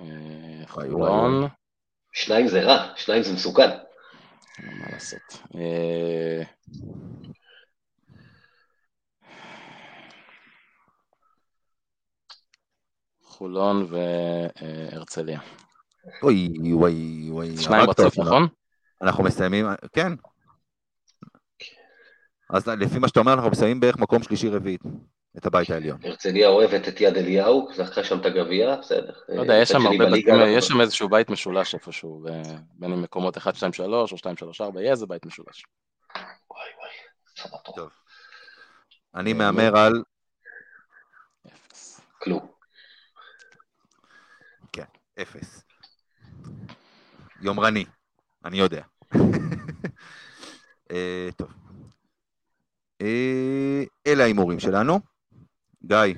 אה, חולון. שניים זה רע, שניים זה מסוכן. מה לעשות. אה, חולון והרצליה. אוי, וואי, וואי. שניים רצוף. נכון? אנחנו מסיימים, כן. אז לפי מה שאתה אומר, אנחנו מסיימים בערך מקום שלישי-רביעי את הבית העליון. הרצליה אוהבת את יד אליהו, לקחה שם את הגביע, בסדר. לא יודע, יש מצד שם הרבה בתים, אנחנו- יש שם איזשהו בית משולש איפשהו, בין אם מקומות 1, 2, 3 או 2, 3, 4, יהיה איזה בית משולש. וואי וואי, סבבה טוב. אני מהמר על אפס. כלום. אפס. יומרני, אני יודע. אה, טוב. אה, אלה ההימורים שלנו. גיא,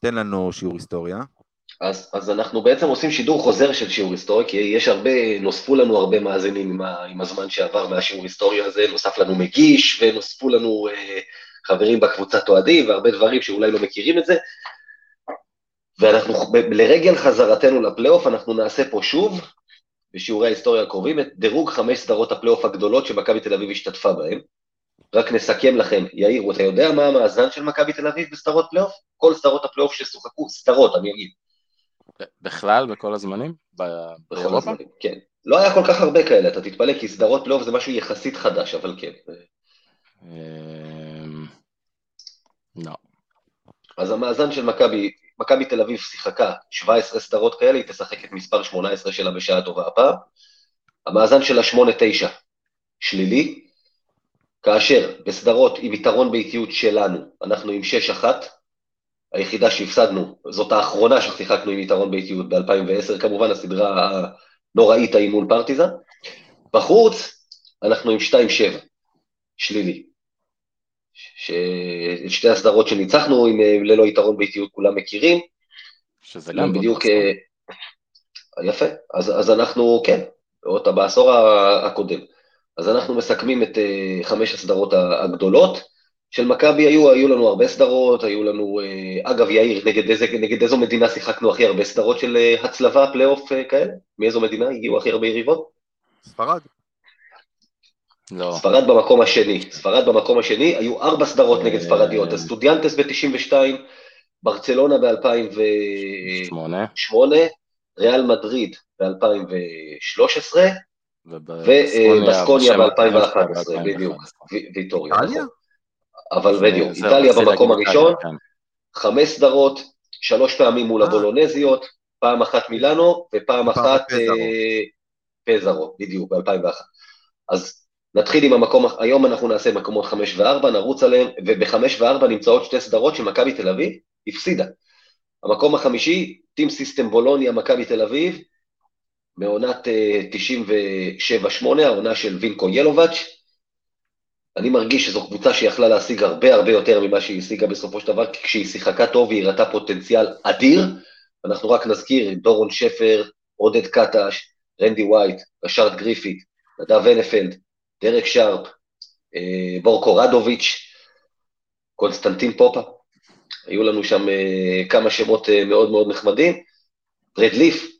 תן לנו שיעור היסטוריה. אז, אז אנחנו בעצם עושים שידור חוזר של שיעור היסטוריה, כי יש הרבה, נוספו לנו הרבה מאזינים עם, ה, עם הזמן שעבר מהשיעור היסטוריה הזה, נוסף לנו מגיש, ונוספו לנו אה, חברים בקבוצת אוהדים, והרבה דברים שאולי לא מכירים את זה. ואנחנו, לרגל חזרתנו לפלייאוף, אנחנו נעשה פה שוב, בשיעורי ההיסטוריה הקרובים, את דירוג חמש סדרות הפלייאוף הגדולות שמכבי תל אביב השתתפה בהן. רק נסכם לכם, יאיר, אתה יודע מה המאזן של מכבי תל אביב בסדרות פלייאוף? כל סדרות הפלייאוף ששוחקו, סדרות, אני אגיד. בכלל, בכל הזמנים? בכל? הזמנים, כן. לא היה כל כך הרבה כאלה, אתה תתפלא, כי סדרות פלייאוף זה משהו יחסית חדש, אבל כן. אמ, לא. אז המאזן של מכבי, מכבי תל אביב שיחקה 17 סדרות כאלה, היא תשחק את מספר 18 שלה בשעה טובה הפעם. המאזן שלה 8-9, שלילי, כאשר בסדרות עם יתרון באיטיות שלנו, אנחנו עם 6-1, היחידה שהפסדנו, זאת האחרונה ששיחקנו עם יתרון באיטיות ב-2010, כמובן הסדרה הנוראית ההיא מול פרטיזן. בחוץ, אנחנו עם 2-7, שלילי. ש... שתי הסדרות שניצחנו עם אה, ללא יתרון באיטיות כולם מכירים, שזה גם גם בדיוק, אה, יפה, אז, אז אנחנו, כן, עוד בעשור הקודם, אז אנחנו מסכמים את אה, חמש הסדרות הגדולות, של מכבי היו, היו לנו הרבה סדרות, היו לנו, אה, אגב יאיר, נגד, איזה, נגד איזו מדינה שיחקנו הכי הרבה סדרות של אה, הצלבה, פלייאוף אה, כאלה? מאיזו מדינה הגיעו הכי הרבה יריבות? ספרד. לא. ספרד במקום השני, ספרד במקום השני, היו ארבע סדרות נגד. ספרדיות, אסטודיאנטס ב-92, ברצלונה ב-2008, שמונה, ריאל מדריד ב-2013, ובסקוניה ובסקוניה בשם ב-2011, ב- בדיוק, 2011. ו- ויטוריה. איטליה? נכון. אבל בדיוק, איטליה במקום הראשון, כן. חמש סדרות, שלוש פעמים מול אה. הבולונזיות, פעם אחת מילאנו ופעם אחת פזרו. אה, פזרו, בדיוק, ב-2001. אז נתחיל עם המקום, היום אנחנו נעשה מקומות חמש וארבע, נרוץ עליהם, ובחמש וארבע נמצאות שתי סדרות שמכבי תל אביב הפסידה. המקום החמישי, טים סיסטם בולוניה, מכבי תל אביב, מעונת אה, 97-8, העונה של וינקו ילובץ'. אני מרגיש שזו קבוצה שיכלה להשיג הרבה הרבה יותר ממה שהיא השיגה בסופו של דבר, כי כשהיא שיחקה טוב היא הראתה פוטנציאל אדיר. אנחנו רק נזכיר, דורון שפר, עודד קטש, רנדי ווייט, רשארד גריפית, נדב הנפלד, דרק שרפ, אה, בורקו רדוביץ', קונסטנטין פופה. היו לנו שם אה, כמה שמות אה, מאוד מאוד נחמדים. רד ליף, אה,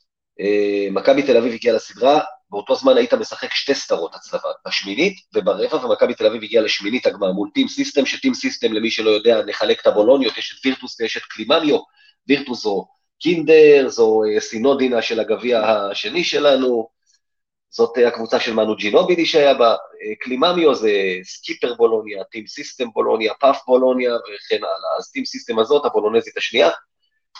מכבי תל אביב הגיעה לסדרה, באותו זמן היית משחק שתי סדרות הצלבה, בשמינית וברבע, ומכבי תל אביב הגיעה לשמינית הגמר מול טים סיסטם, שטים סיסטם, למי שלא יודע, נחלק את הבולוניות, יש את וירטוס ויש את קליממיו, וירטוס זו קינדר, זו אה, סינודינה של הגביע השני שלנו, זאת אה, הקבוצה של מנו ג'ינובילי שהיה בה, אה, קליממיו זה סקיפר בולוניה, טים סיסטם בולוניה, פאף בולוניה וכן הלאה, אז טים סיסטם הזאת, הבולונזית השנייה,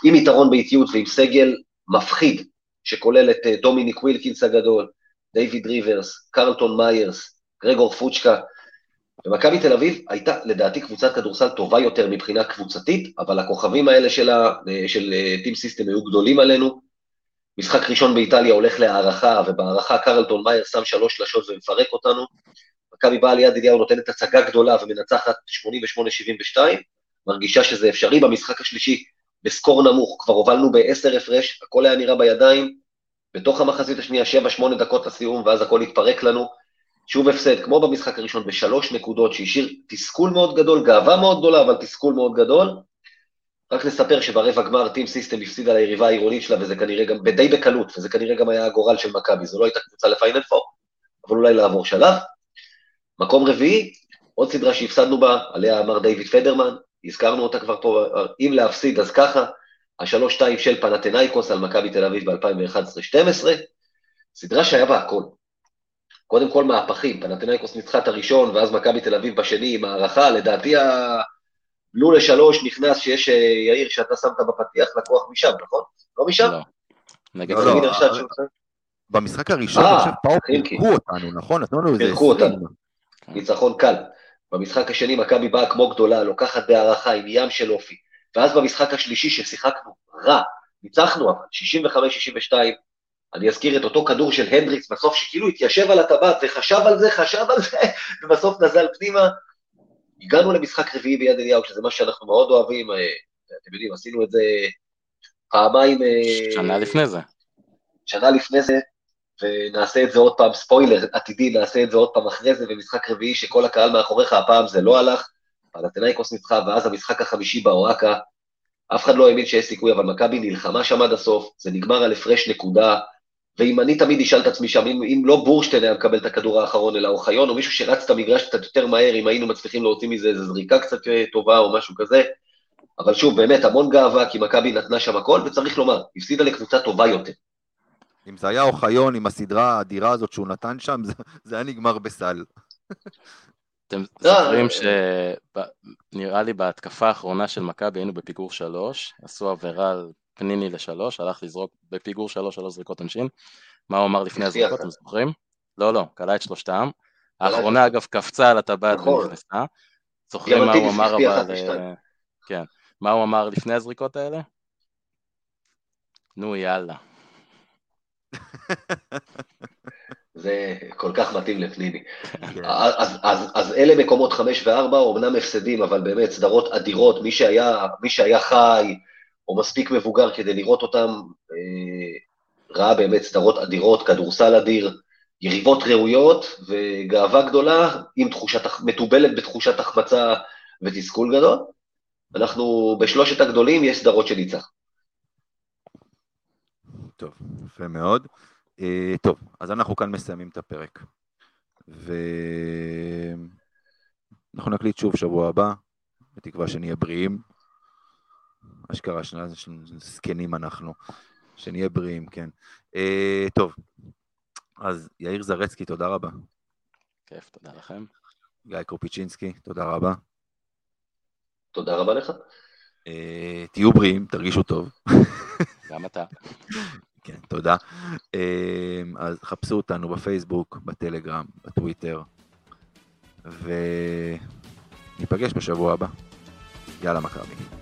עם יתרון ביתיות ועם סגל מפחיד, שכולל את אה, דומיניק ווילקינס הגדול, דיוויד ריברס, קרלטון מיירס, גרגור פוצ'קה, ומכבי תל אביב הייתה לדעתי קבוצת כדורסל טובה יותר מבחינה קבוצתית, אבל הכוכבים האלה שלה, אה, של אה, טים סיסטם היו גדולים עלינו. משחק ראשון באיטליה הולך להערכה, ובהערכה קרלטון מאייר שם שלוש שלשות ומפרק אותנו. מכבי באה ליד אליהו נותנת הצגה גדולה ומנצחת 88-72, מרגישה שזה אפשרי. במשחק השלישי, בסקור נמוך, כבר הובלנו בעשר הפרש, הכל היה נראה בידיים. בתוך המחצית השנייה, 7-8 דקות לסיום, ואז הכל התפרק לנו. שוב הפסד, כמו במשחק הראשון, בשלוש נקודות, שהשאיר תסכול מאוד גדול, גאווה מאוד גדולה, אבל תסכול מאוד גדול. רק נספר שברבע גמר טים סיסטם הפסידה ליריבה העירונית שלה, וזה כנראה גם, די בקלות, וזה כנראה גם היה הגורל של מכבי, זו לא הייתה קבוצה לפיינל פור, אבל אולי לעבור שלב. מקום רביעי, עוד סדרה שהפסדנו בה, עליה אמר דיוויד פדרמן, הזכרנו אותה כבר פה, אם להפסיד אז ככה, השלוש-שתיים של פנתנאיקוס על מכבי תל אביב ב-2011-2012, סדרה שהיה בה הכל. קודם כל מהפכים, פנתנאיקוס ניצחה את הראשון, ואז מכבי תל אביב בשני עם הערכה, לדעתי הבלו לשלוש נכנס שיש, אה, יאיר, שאתה שמת בפתיח לקוח משם, נכון? לא משם? לא. נגד לא, לא? במשחק הראשון, אה, אני חושב, פאו. פירקו אותנו, נכון? נתנו לנו איזה פירקו 20. אותנו. ניצחון קל. במשחק השני מכבי באה כמו גדולה, לוקחת בהערכה עם ים של אופי. ואז במשחק השלישי ששיחקנו רע, ניצחנו אבל, 65-62, אני אזכיר את אותו כדור של הנדריקס בסוף, שכאילו התיישב על הטבעת וחשב על זה, חשב על זה, ובסוף נזל פנימה. הגענו למשחק רביעי ביד אליהו, שזה מה שאנחנו מאוד אוהבים, אה, אתם יודעים, עשינו את זה פעמיים... אה, שנה לפני זה. שנה לפני זה, ונעשה את זה עוד פעם, ספוילר עתידי, נעשה את זה עוד פעם אחרי זה, במשחק רביעי שכל הקהל מאחוריך, הפעם זה לא הלך, פלטינאיקוס ניצחה, ואז המשחק החמישי באוהקה, אף אחד לא האמין שיש סיכוי, אבל מכבי נלחמה שם עד הסוף, זה נגמר על הפרש נקודה, ואם אני תמיד אשאל את עצמי שם, אם, אם לא בורשטיין היה מקבל את הכדור האחרון, אלא אוחיון, או מישהו שרץ את המגרש קצת יותר מהר, אם היינו מצליחים להוציא מזה איזו זריקה קצת אה, טובה או משהו כזה, אבל שוב, באמת, המון גאווה, כי מכבי נתנה שם הכל, וצריך לומר, הפסידה לקבוצה טובה יותר. אם זה היה אוחיון עם הסדרה האדירה הזאת שהוא נתן שם, זה, זה היה נגמר בסל. אתם לא, זוכרים אה, שנראה לי בהתקפה האחרונה של מכבי היינו בפיגור שלוש, עשו עבירה על פניני לשלוש, הלך לזרוק בפיגור שלוש, שלוש זריקות עונשין. מה הוא אמר לפני. הזריקות, אתם זוכרים? לא, לא, כלה את שלושתם. האחרונה אגב קפצה על הטבעת נכון. ונכנסה. זוכרים מה הוא אמר אבל... אה, כן. מה הוא אמר לפני הזריקות האלה? נו יאללה. זה כל כך מתאים לפניני. כן. אז, אז, אז אלה מקומות חמש וארבע, אומנם הפסדים, אבל באמת סדרות אדירות, מי שהיה, מי שהיה חי, או מספיק מבוגר כדי לראות אותם, אה, ראה באמת סדרות אדירות, כדורסל אדיר, יריבות ראויות, וגאווה גדולה, עם תחושת, מתובלת בתחושת החמצה ותסכול גדול. אנחנו, בשלושת הגדולים יש סדרות שניצח. טוב, יפה מאוד. אה, טוב, אז אנחנו כאן מסיימים את הפרק. ואנחנו נקליט שוב שבוע הבא, בתקווה שנהיה בריאים. אשכרה שנה זקנים אנחנו, שנהיה בריאים, כן. אה, טוב, אז יאיר זרצקי, תודה רבה. כיף, תודה לכם. גיא קרופיצ'ינסקי, תודה רבה. תודה רבה לך. אה, תהיו בריאים, תרגישו טוב. גם אתה. כן, תודה. אה, אז חפשו אותנו בפייסבוק, בטלגרם, בטוויטר, וניפגש בשבוע הבא. יאללה מכבי.